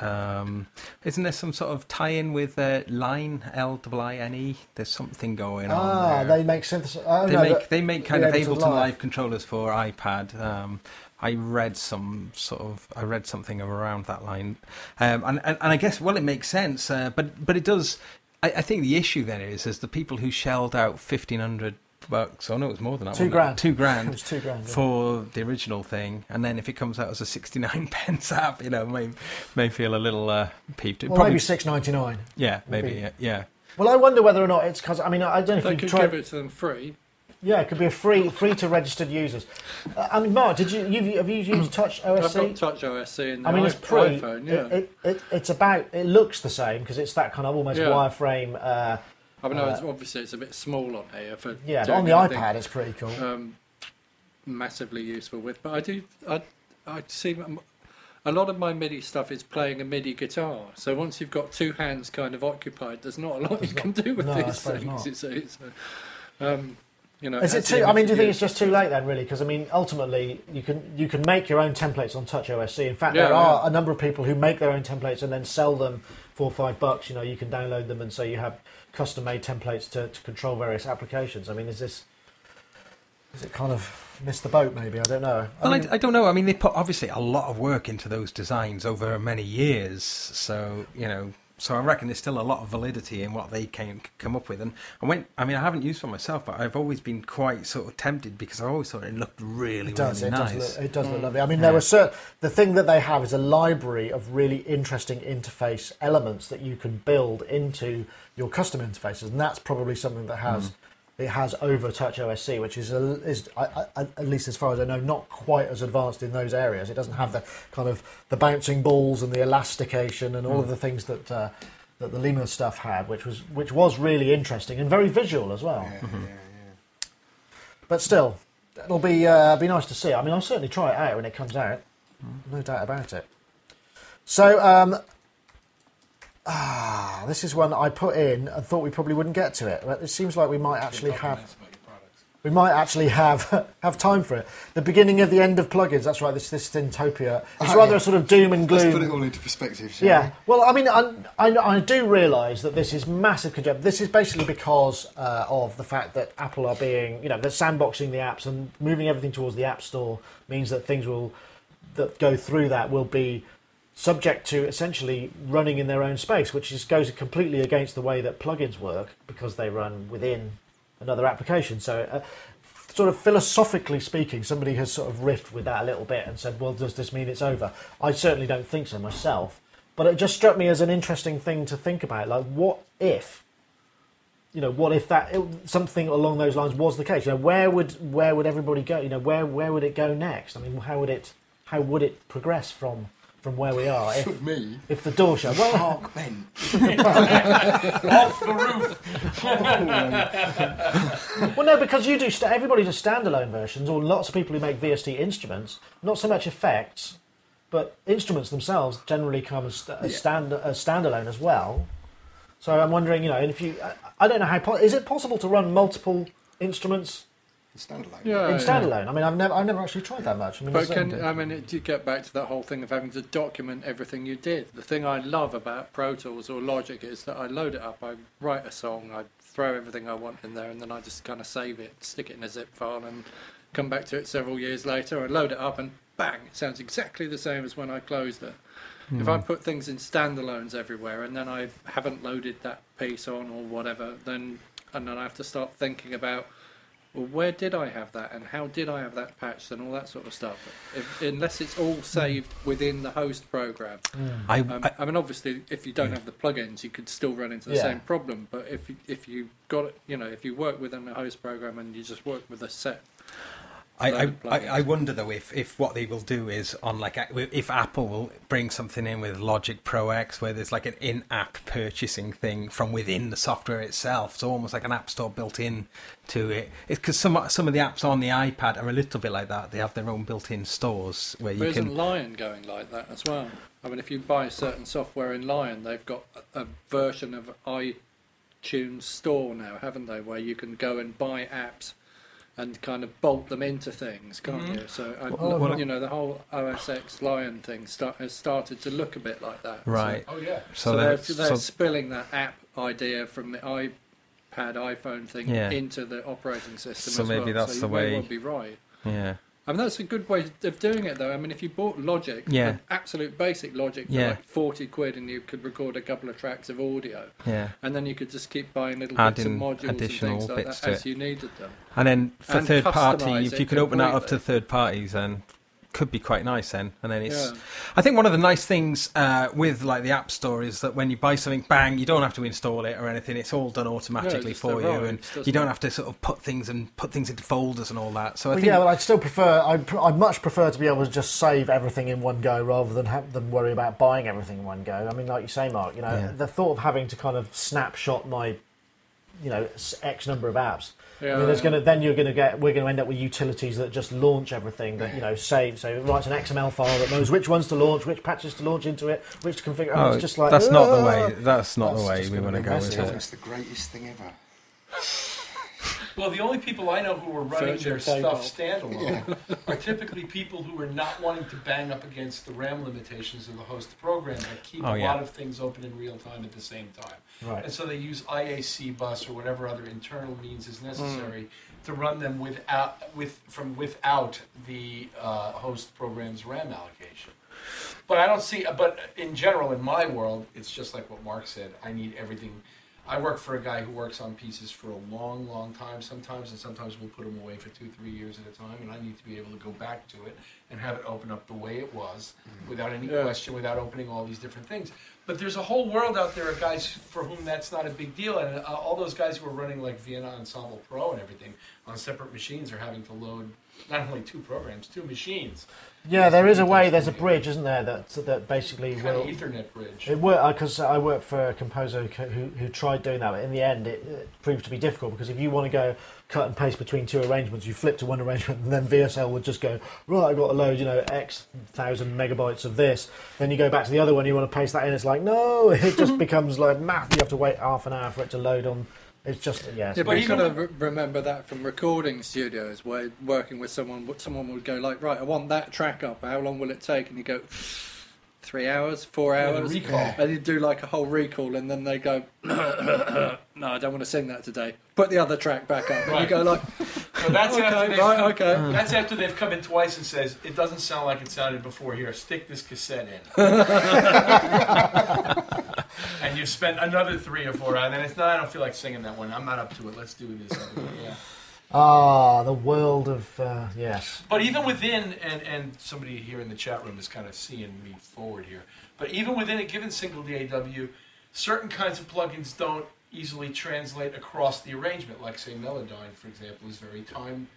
S5: um, isn't there some sort of tie-in with uh, Line L I N E? There's something going on.
S1: Ah,
S5: there.
S1: they make synthesis. Oh,
S5: they
S1: no,
S5: make they make kind of
S1: able to
S5: Ableton
S1: live.
S5: Live controllers for iPad. Um, I read some sort of I read something around that line, um, and, and and I guess well it makes sense, uh, but but it does. I, I think the issue then is is the people who shelled out fifteen hundred bucks. Oh no, it was more than that.
S1: Two
S5: wasn't it?
S1: grand. It was two grand. yeah.
S5: For the original thing, and then if it comes out as a sixty-nine pence app, you know, may may feel a little uh, peeved.
S1: Well,
S5: probably-
S1: maybe six ninety nine.
S5: yeah, maybe,
S1: maybe.
S5: yeah, yeah.
S1: Well, I wonder whether or not it's because I mean I don't know
S2: They
S1: if you
S2: could
S1: tried.
S2: give it to them free.
S1: Yeah, it could be a free free to registered users. Uh, I mean, Mark, did you you've, have you used Touch OSC?
S2: I've got Touch OSC in the
S1: I mean, it's
S2: i-
S1: pre.
S2: iPhone. Yeah.
S1: it, it, it, it's about. It looks the same because it's that kind of almost
S2: Yeah.
S1: wireframe. Uh,
S2: I mean, it's- obviously it's a bit small on here for
S1: yeah, but on the
S2: anything,
S1: iPad, it's pretty cool.
S2: Um, massively useful with, but I do I I see a lot of my MIDI stuff is playing a MIDI guitar. So once you've got two hands kind of occupied, there's not a lot you can do with
S1: no,
S2: these things. It's, it's, uh, um, you know,
S1: Is it too? I mean, do you think it's just too late then, really? Because I mean, ultimately, you can you can make your own templates on Touch OSC. In fact,
S2: Yeah,
S1: there are
S2: yeah.
S1: a number of people who make their own templates and then sell them for five bucks. You know, you can download them, and so you have custom-made templates to, to control various applications. I mean, is this is it kind of missed the boat? Maybe I don't know. I
S5: Well, I,
S1: mean,
S5: I don't know. I mean, they put obviously a lot of work into those designs over many years. So you know, so I reckon there's still a lot of validity in what they came come up with. And I went. I mean, I haven't used for myself, but I've always been quite sort of tempted because I always thought it looked really,
S1: It does.
S5: really
S1: It
S5: nice.
S1: does. Look, it does look mm. lovely. I mean, there were certain. The thing that they have is a library of really interesting interface elements that you can build into your custom interfaces, and that's probably something that has it has over Touch OSC, which is a, is I, I, at least as far as I know, not quite as advanced in those areas. It doesn't have the kind of the bouncing balls and the elastication and all of the things that. Uh, that the Lemur stuff had, which was which was really interesting and very visual as well.
S3: Yeah, yeah, yeah.
S1: But still, it'll be uh, be nice to see. I mean, I'll certainly try it out when it comes out. No doubt about it. So, um, ah, this is one I put in and thought we probably wouldn't get to it, but it seems like we might actually have
S4: Compliments about your products.
S1: we might actually have have time for it. The beginning of the end of plugins. That's right. This this Synthtopia. It's
S3: Oh,
S1: rather a sort of doom and gloom.
S3: Let's put it all into perspective.
S1: Yeah, well, I mean, I, I, I do realise that this is massive conjecture. This is basically because uh, of the fact that Apple are being, you know, they're sandboxing the apps and moving everything towards the App Store means that things will that go through that will be subject to essentially running in their own space, which is, goes completely against the way that plugins work because they run within another application. So. Uh, Sort of philosophically speaking, somebody has sort of riffed with that a little bit and said, "Well, does this mean it's over?" I certainly don't think so myself. But it just struck me as an interesting thing to think about. Like, what if, you know, what if that something along those lines was the case? You know, where would where would everybody go? You know, where where would it go next? I mean, how would it how would it progress from from where we are if,
S3: For me,
S1: if the door shut? Well,
S3: Park Ben.
S4: Off the roof.
S1: well, no, because you do. St- everybody does standalone versions, or lots of people who make VST instruments. Not so much effects, but instruments themselves generally come as, st- as, stand- as standalone as well. So I'm wondering, you know, and if you, I, I don't know how po- is it possible to run multiple instruments
S3: Standalone.
S2: Yeah,
S1: in
S2: yeah.
S1: standalone? I mean, I've never, I've never actually tried that much. I mean,
S2: But can, I mean, it, you get back to that whole thing of having to document everything you did. The thing I love about Pro Tools or Logic is that I load it up, I write a song, I throw everything I want in there, and then I just kind of save it, stick it in a zip file, and come back to it several years later. I load it up, and bang, it sounds exactly the same as when I closed it. If I hmm. put things in standalones everywhere, and then I haven't loaded that piece on or whatever, then and then I have to start thinking about well, where did I have that, and how did I have that patched, and all that sort of stuff. If, unless it's all saved within the host program.
S5: I,
S2: Um,
S5: I,
S2: I mean, obviously, if you don't have the plugins, you could still run into the
S1: Yeah.
S2: same problem. But if you, if you got it, you know, if you work within a host program and you just work with a set,
S5: I, I, I, wonder though if, if what they will do is on like if Apple will bring something in with Logic Pro X where there's like an in-app purchasing thing from within the software itself, so almost like an app store built in to it. It's because some some of the apps on the iPad are a little bit like that. They have their own built-in stores where you
S2: But isn't
S5: can.
S2: Lion going like that as well? I mean, if you buy certain software in Lion, they've got a version of iTunes Store now, haven't they? Where you can go and buy apps and kind of bolt them into things, can't mm-hmm. you? So, I,
S1: Well,
S5: well-
S2: you know, the whole OS X Lion thing start, has started to look a bit like that. So-
S5: Right.
S4: Oh yeah.
S2: So,
S5: So,
S2: they're,
S5: they're,
S2: they're
S5: so
S2: spilling that app idea from the iPad, iPhone thing
S5: Yeah.
S2: into the operating system
S5: So
S2: as
S5: maybe
S2: well.
S5: that's
S2: so
S5: the
S2: you
S5: way-
S2: may well be right.
S5: yeah.
S2: I mean, that's a good way of doing it, though. I mean, if you bought Logic,
S5: Yeah.
S2: absolute basic Logic for
S5: Yeah.
S2: like 40 quid, and you could record a couple of tracks of audio,
S5: Yeah.
S2: and then you could just keep buying little bits
S5: Adding
S2: of modules and
S5: additional
S2: things like
S5: bits
S2: that as
S5: it.
S2: you needed them.
S5: And then for
S2: And
S5: third party, if you can open that up to third parties, then could be quite nice then. And then it's.
S2: Yeah.
S5: I think one of the nice things uh, with like the App Store is that when you buy something, bang, you don't have to install it or anything. It's all done automatically
S2: just
S5: for you,
S2: arrives,
S5: and you don't have to sort of put things and put things into folders and all that. So I
S1: Well,
S5: think.
S1: yeah, but I'd still prefer. I'd, pr- I'd much prefer to be able to just save everything in one go rather than have than worry about buying everything in one go. I mean, like you say, Mark, you know,
S5: Yeah.
S1: the thought of having to kind of snapshot my, you know, s- X number of apps. I mean, there's going to then you're going to get we're going to end up with utilities that just launch everything that you know save. So it writes an XML file that knows which ones to launch, which patches to launch into it, which to configure.
S5: Oh,
S1: it's just like
S5: that's not the
S1: "Ah!"
S5: way. That's not
S1: That's
S5: the way
S1: just
S5: we
S1: gonna
S5: want to go
S1: messy,
S5: with it.
S3: It's the greatest thing ever.
S4: Well, the only people I know who are running
S2: Virtual
S4: their stuff
S2: table.
S4: standalone are typically people who are not wanting to bang up against the RAM limitations of the host program that keep
S5: Oh,
S4: a
S5: yeah.
S4: lot of things open in real time at the same time.
S1: Right.
S4: And so they use IAC bus or whatever other internal means is necessary
S2: Hmm.
S4: to run them without with from without the uh, host program's RAM allocation. But I don't see. But in general, in my world, it's just like what Mark said. I need everything. I work for a guy who works on pieces for a long, long time sometimes, and sometimes we'll put them away for two, three years at a time. And I need to be able to go back to it and have it open up the way it was, without any
S2: Yeah.
S4: question, without opening all these different things. But there's a whole world out there of guys for whom that's not a big deal, and uh, all those guys who are running like Vienna Ensemble Pro and everything on separate machines are having to load not only two programs, two machines.
S1: Yeah, there is a way. There's a bridge, isn't there? That that basically
S4: Kind of
S1: will.
S4: Ethernet bridge.
S1: It worked because uh, I worked for a composer who, who, who tried doing that, but in the end, it, it proved to be difficult because if you want to go cut and paste between two arrangements, you flip to one arrangement, and then VSL would just go right. I've got to load, you know, X thousand megabytes of this. Then you go back to the other one, you want to paste that in. It's like no, it just becomes like math. You have to wait half an hour for it to load on It's just yeah. It's
S2: Yeah,
S4: But
S2: but you
S4: even
S2: got to re- remember that from recording studios where working with someone, someone would go like, right, I want that track up. How long will it take? And you go, three hours, four
S4: Yeah, the
S2: hours, and you do like a whole recall, and then they go, no, I don't want to sing that today. Put the other track back up, and you go like,
S4: So that's after they've,
S2: right, okay.
S4: That's after they've come in twice and says it doesn't sound like it sounded before. Here, stick this cassette in. and you've spent another three or four, hours, and it's not. I don't feel like singing that one. I'm not up to it. Let's do this. Other one. Yeah.
S1: Ah the world of uh, yes.
S4: But even within, and, and somebody here in the chat room is kind of seeing me forward here, but even within a given single DAW, certain kinds of plugins don't easily translate across the arrangement. Like, say, Melodyne, for example, is very time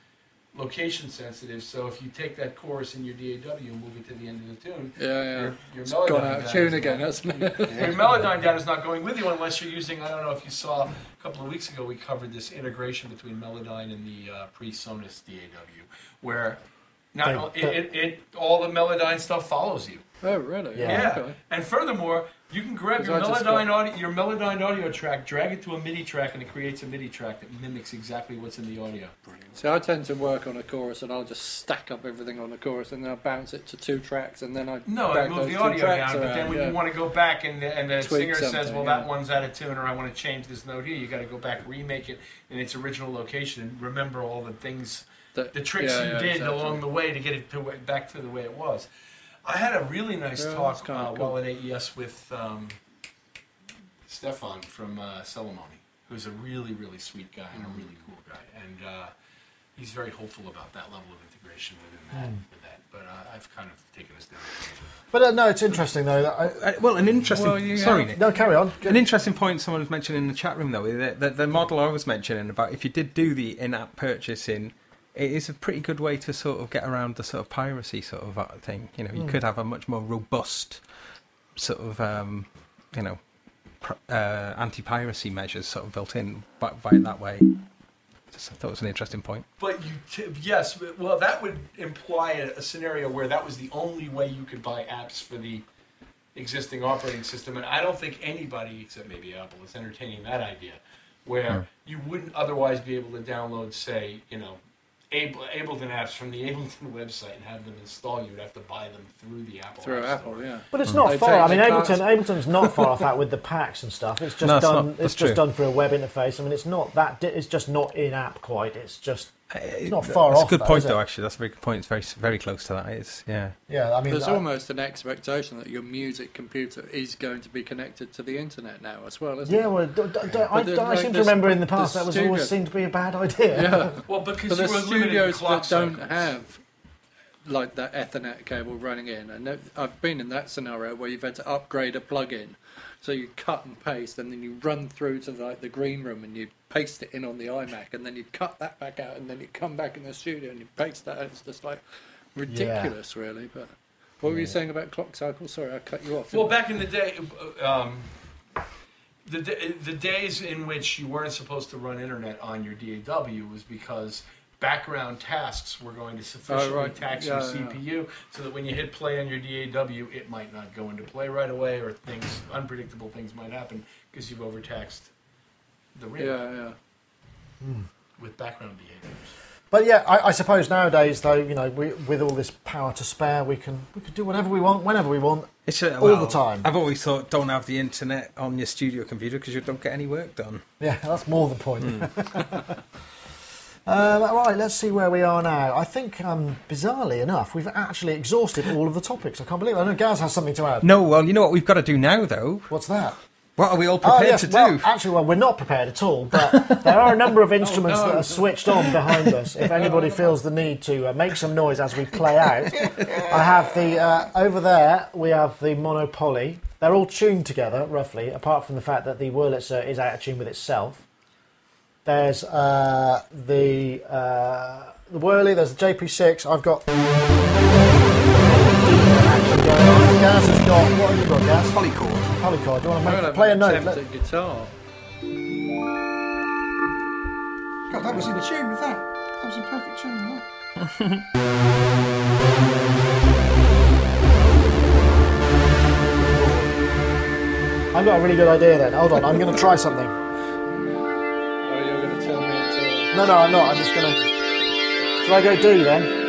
S4: location sensitive. So if you take that chorus in your DAW and move it to the end of the tune,
S2: Yeah, yeah.
S4: your, your
S2: It's gone out of tune again,
S4: not-
S2: hasn't it?
S4: your Melodyne data is not going with you unless you're using. I don't know if you saw a couple of weeks ago we covered this integration between Melodyne and the uh, PreSonus DAW, where not
S1: They-
S4: it, it, it all the Melodyne stuff follows you.
S2: Oh, really?
S1: Yeah.
S4: Yeah,
S2: Okay.
S4: and furthermore, you can grab your
S2: I
S4: Melodyne audio, your Melodyne audio track, drag it to a MIDI track, and it creates a MIDI track that mimics exactly what's in the audio. Brilliant.
S2: So I tend to work on a chorus, and I'll just stack up everything on the chorus, and then I'll bounce it to two tracks, and then I
S4: No, I move the audio down, but then when
S2: yeah.
S4: you want to go back and the, and the
S2: Tweak
S4: singer says, "Well,
S2: yeah.
S4: that one's out of tune," or "I want to change this note here," you got to go back, remake it in its original location, and remember all the things,
S2: That-
S4: the tricks
S2: yeah,
S4: you did
S2: exactly.
S4: along the way to get it to, back to the way it was. I had a really nice
S2: Yeah,
S4: talk
S2: that's kinda
S4: uh,
S2: cool.
S4: while at AES with um, Stefan from uh, Celemony, who's a really, really sweet guy and a really cool guy, and uh, he's very hopeful about that level of integration within that. With that, but uh, I've kind of taken us down. a tangent.
S1: But uh, no, it's interesting though. That I,
S5: Uh, well, an interesting.
S2: Well, you
S5: sorry,
S2: have-
S5: Nick.
S1: no, carry on.
S5: An interesting point someone was mentioning in the chat room, though, the, the, the model I was mentioning about if you did do the in-app purchasing, it is a pretty good way to sort of get around the sort of piracy sort of uh, thing. You know, you could have a much more robust sort of, um, you know, uh, anti-piracy measures sort of built in by, by that way. Just, I thought it was an interesting point.
S4: But you, t- yes, well, that would imply a, a scenario where that was the only way you could buy apps for the existing operating system, and I don't think anybody, except maybe Apple, is entertaining that idea, where you wouldn't otherwise be able to download, say, you know, Able, Ableton apps from the Ableton website and have them install. You'd have to buy them through the Apple.
S2: through
S4: App
S2: Apple,
S4: Store.
S2: yeah.
S1: But it's hmm. not
S2: They
S1: far. I mean,
S2: the
S1: Ableton,
S2: cards-
S1: Ableton's not far off that with the packs and stuff. It's just
S5: No, it's
S1: done.
S5: not.
S1: It's
S5: That's
S1: just done through a web interface. I mean, it's not that. It's just not in app quite. It's just.
S5: It's
S1: not far
S5: That's
S1: off,
S5: a good
S1: though,
S5: point,
S1: is it?
S5: though. Actually, that's a very good point. It's very very close to that. It's yeah.
S1: Yeah, I mean,
S2: There's
S1: I-
S2: almost an expectation that your music computer is going to be connected to the internet now as well, isn't it?
S1: Yeah,
S2: it?
S1: well, d- d- d- I,
S2: the-
S1: I
S2: like
S1: seem to remember in the past
S2: the
S1: that was always
S2: studio-
S1: seemed to be a bad idea.
S2: Yeah.
S4: Well, because
S2: But
S4: you
S2: the
S4: were limited in
S2: studios
S4: clock
S2: that don't
S4: cycles.
S2: have like that Ethernet cable running in, and I've been in that scenario where you've had to upgrade a plug-in, so you cut and paste, and then you run through to like the green room and you paste it in on the iMac, and then you'd cut that back out, and then you'd come back in the studio and you paste that. It's just like ridiculous, really. But what were you saying about clock cycle? Sorry, I cut you off.
S4: Well,
S2: didn't I?
S4: back in the day, um, the da- the days in which you weren't supposed to run internet on your DAW was because background tasks were going to sufficiently
S2: Oh, right.
S4: tax
S2: Yeah,
S4: your
S2: yeah.
S4: CPU, so that when you hit play on your DAW, it might not go into play right away, or things unpredictable things might happen because you've overtaxed the rig
S2: yeah, yeah.
S4: with background behaviors.
S1: But yeah, I, I suppose nowadays, though, you know, we, with all this power to spare, we can we can do whatever we want, whenever we want.
S5: It's uh,
S1: All the time.
S5: I've always thought don't have the internet on your studio computer because you don't get any work done.
S1: Yeah, that's more the point. um, right, let's see where we are now. I think, um, bizarrely enough, we've actually exhausted all of the topics. I can't believe it. I know Gaz has something to add.
S5: No, well, you know what we've got to do now, though.
S1: What's that?
S5: What are we all
S1: Oh,
S5: prepared
S1: yes,
S5: to
S1: well,
S5: do?
S1: actually, well, we're not prepared at all, but there are a number of instruments
S2: no.
S1: that are switched on behind us. If anybody feels the need to uh, make some noise as we play out, I have the uh, over there. We have the Mono/Poly. They're all tuned together, roughly, apart from the fact that the Wurlitzer is out of tune with itself. There's uh, the uh, the Whirly. There's the JP6. I've got. Gaz has got. What have you got?
S5: Polychord.
S1: Polychord. Do you want to
S2: gonna
S1: make, play a note?
S2: an
S1: Let-
S2: guitar.
S3: God, that was in tune with that. That was in perfect tune with that.
S1: I've got a really good idea then. Hold on, I'm going to try something. No, no, I'm not. I'm just gonna. Shall I go do then?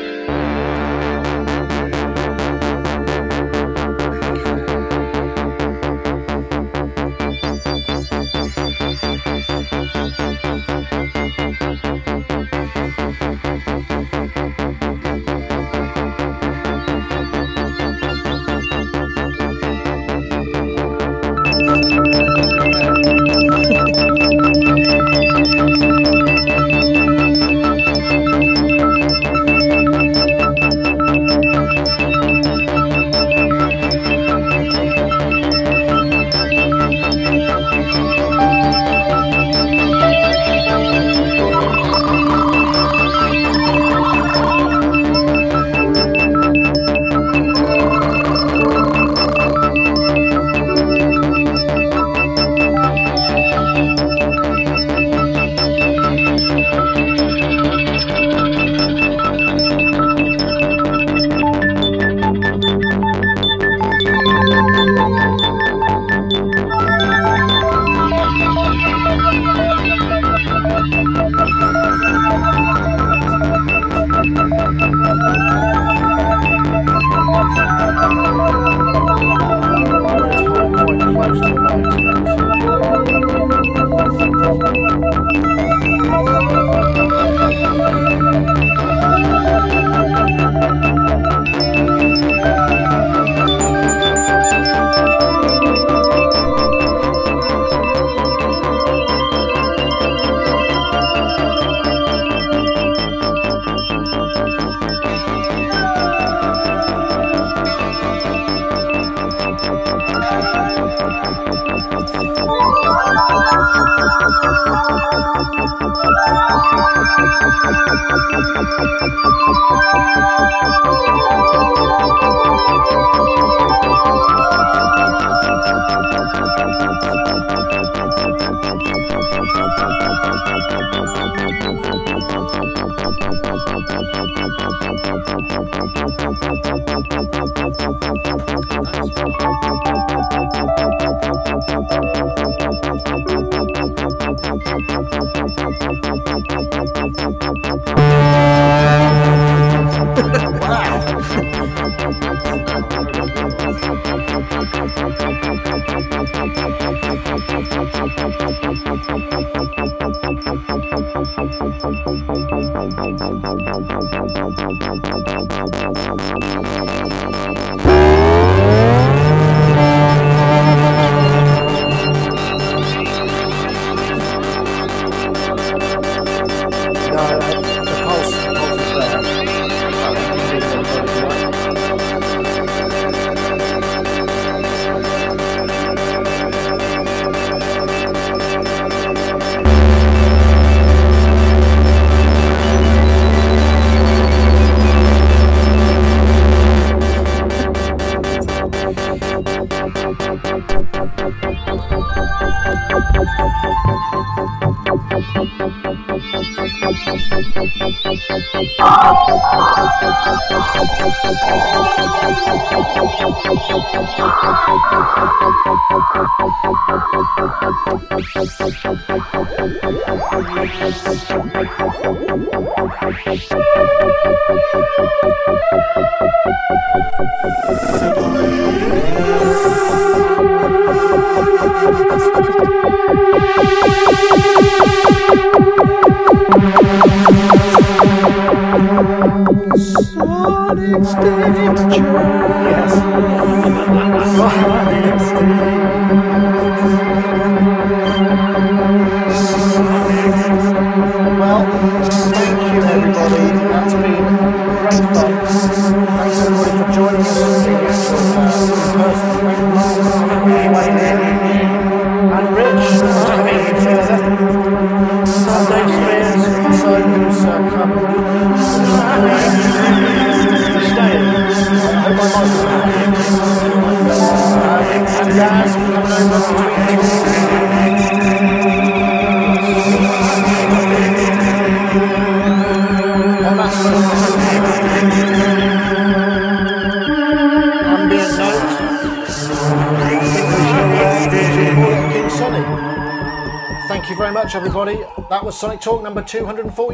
S1: Was Sonic Talk number 242.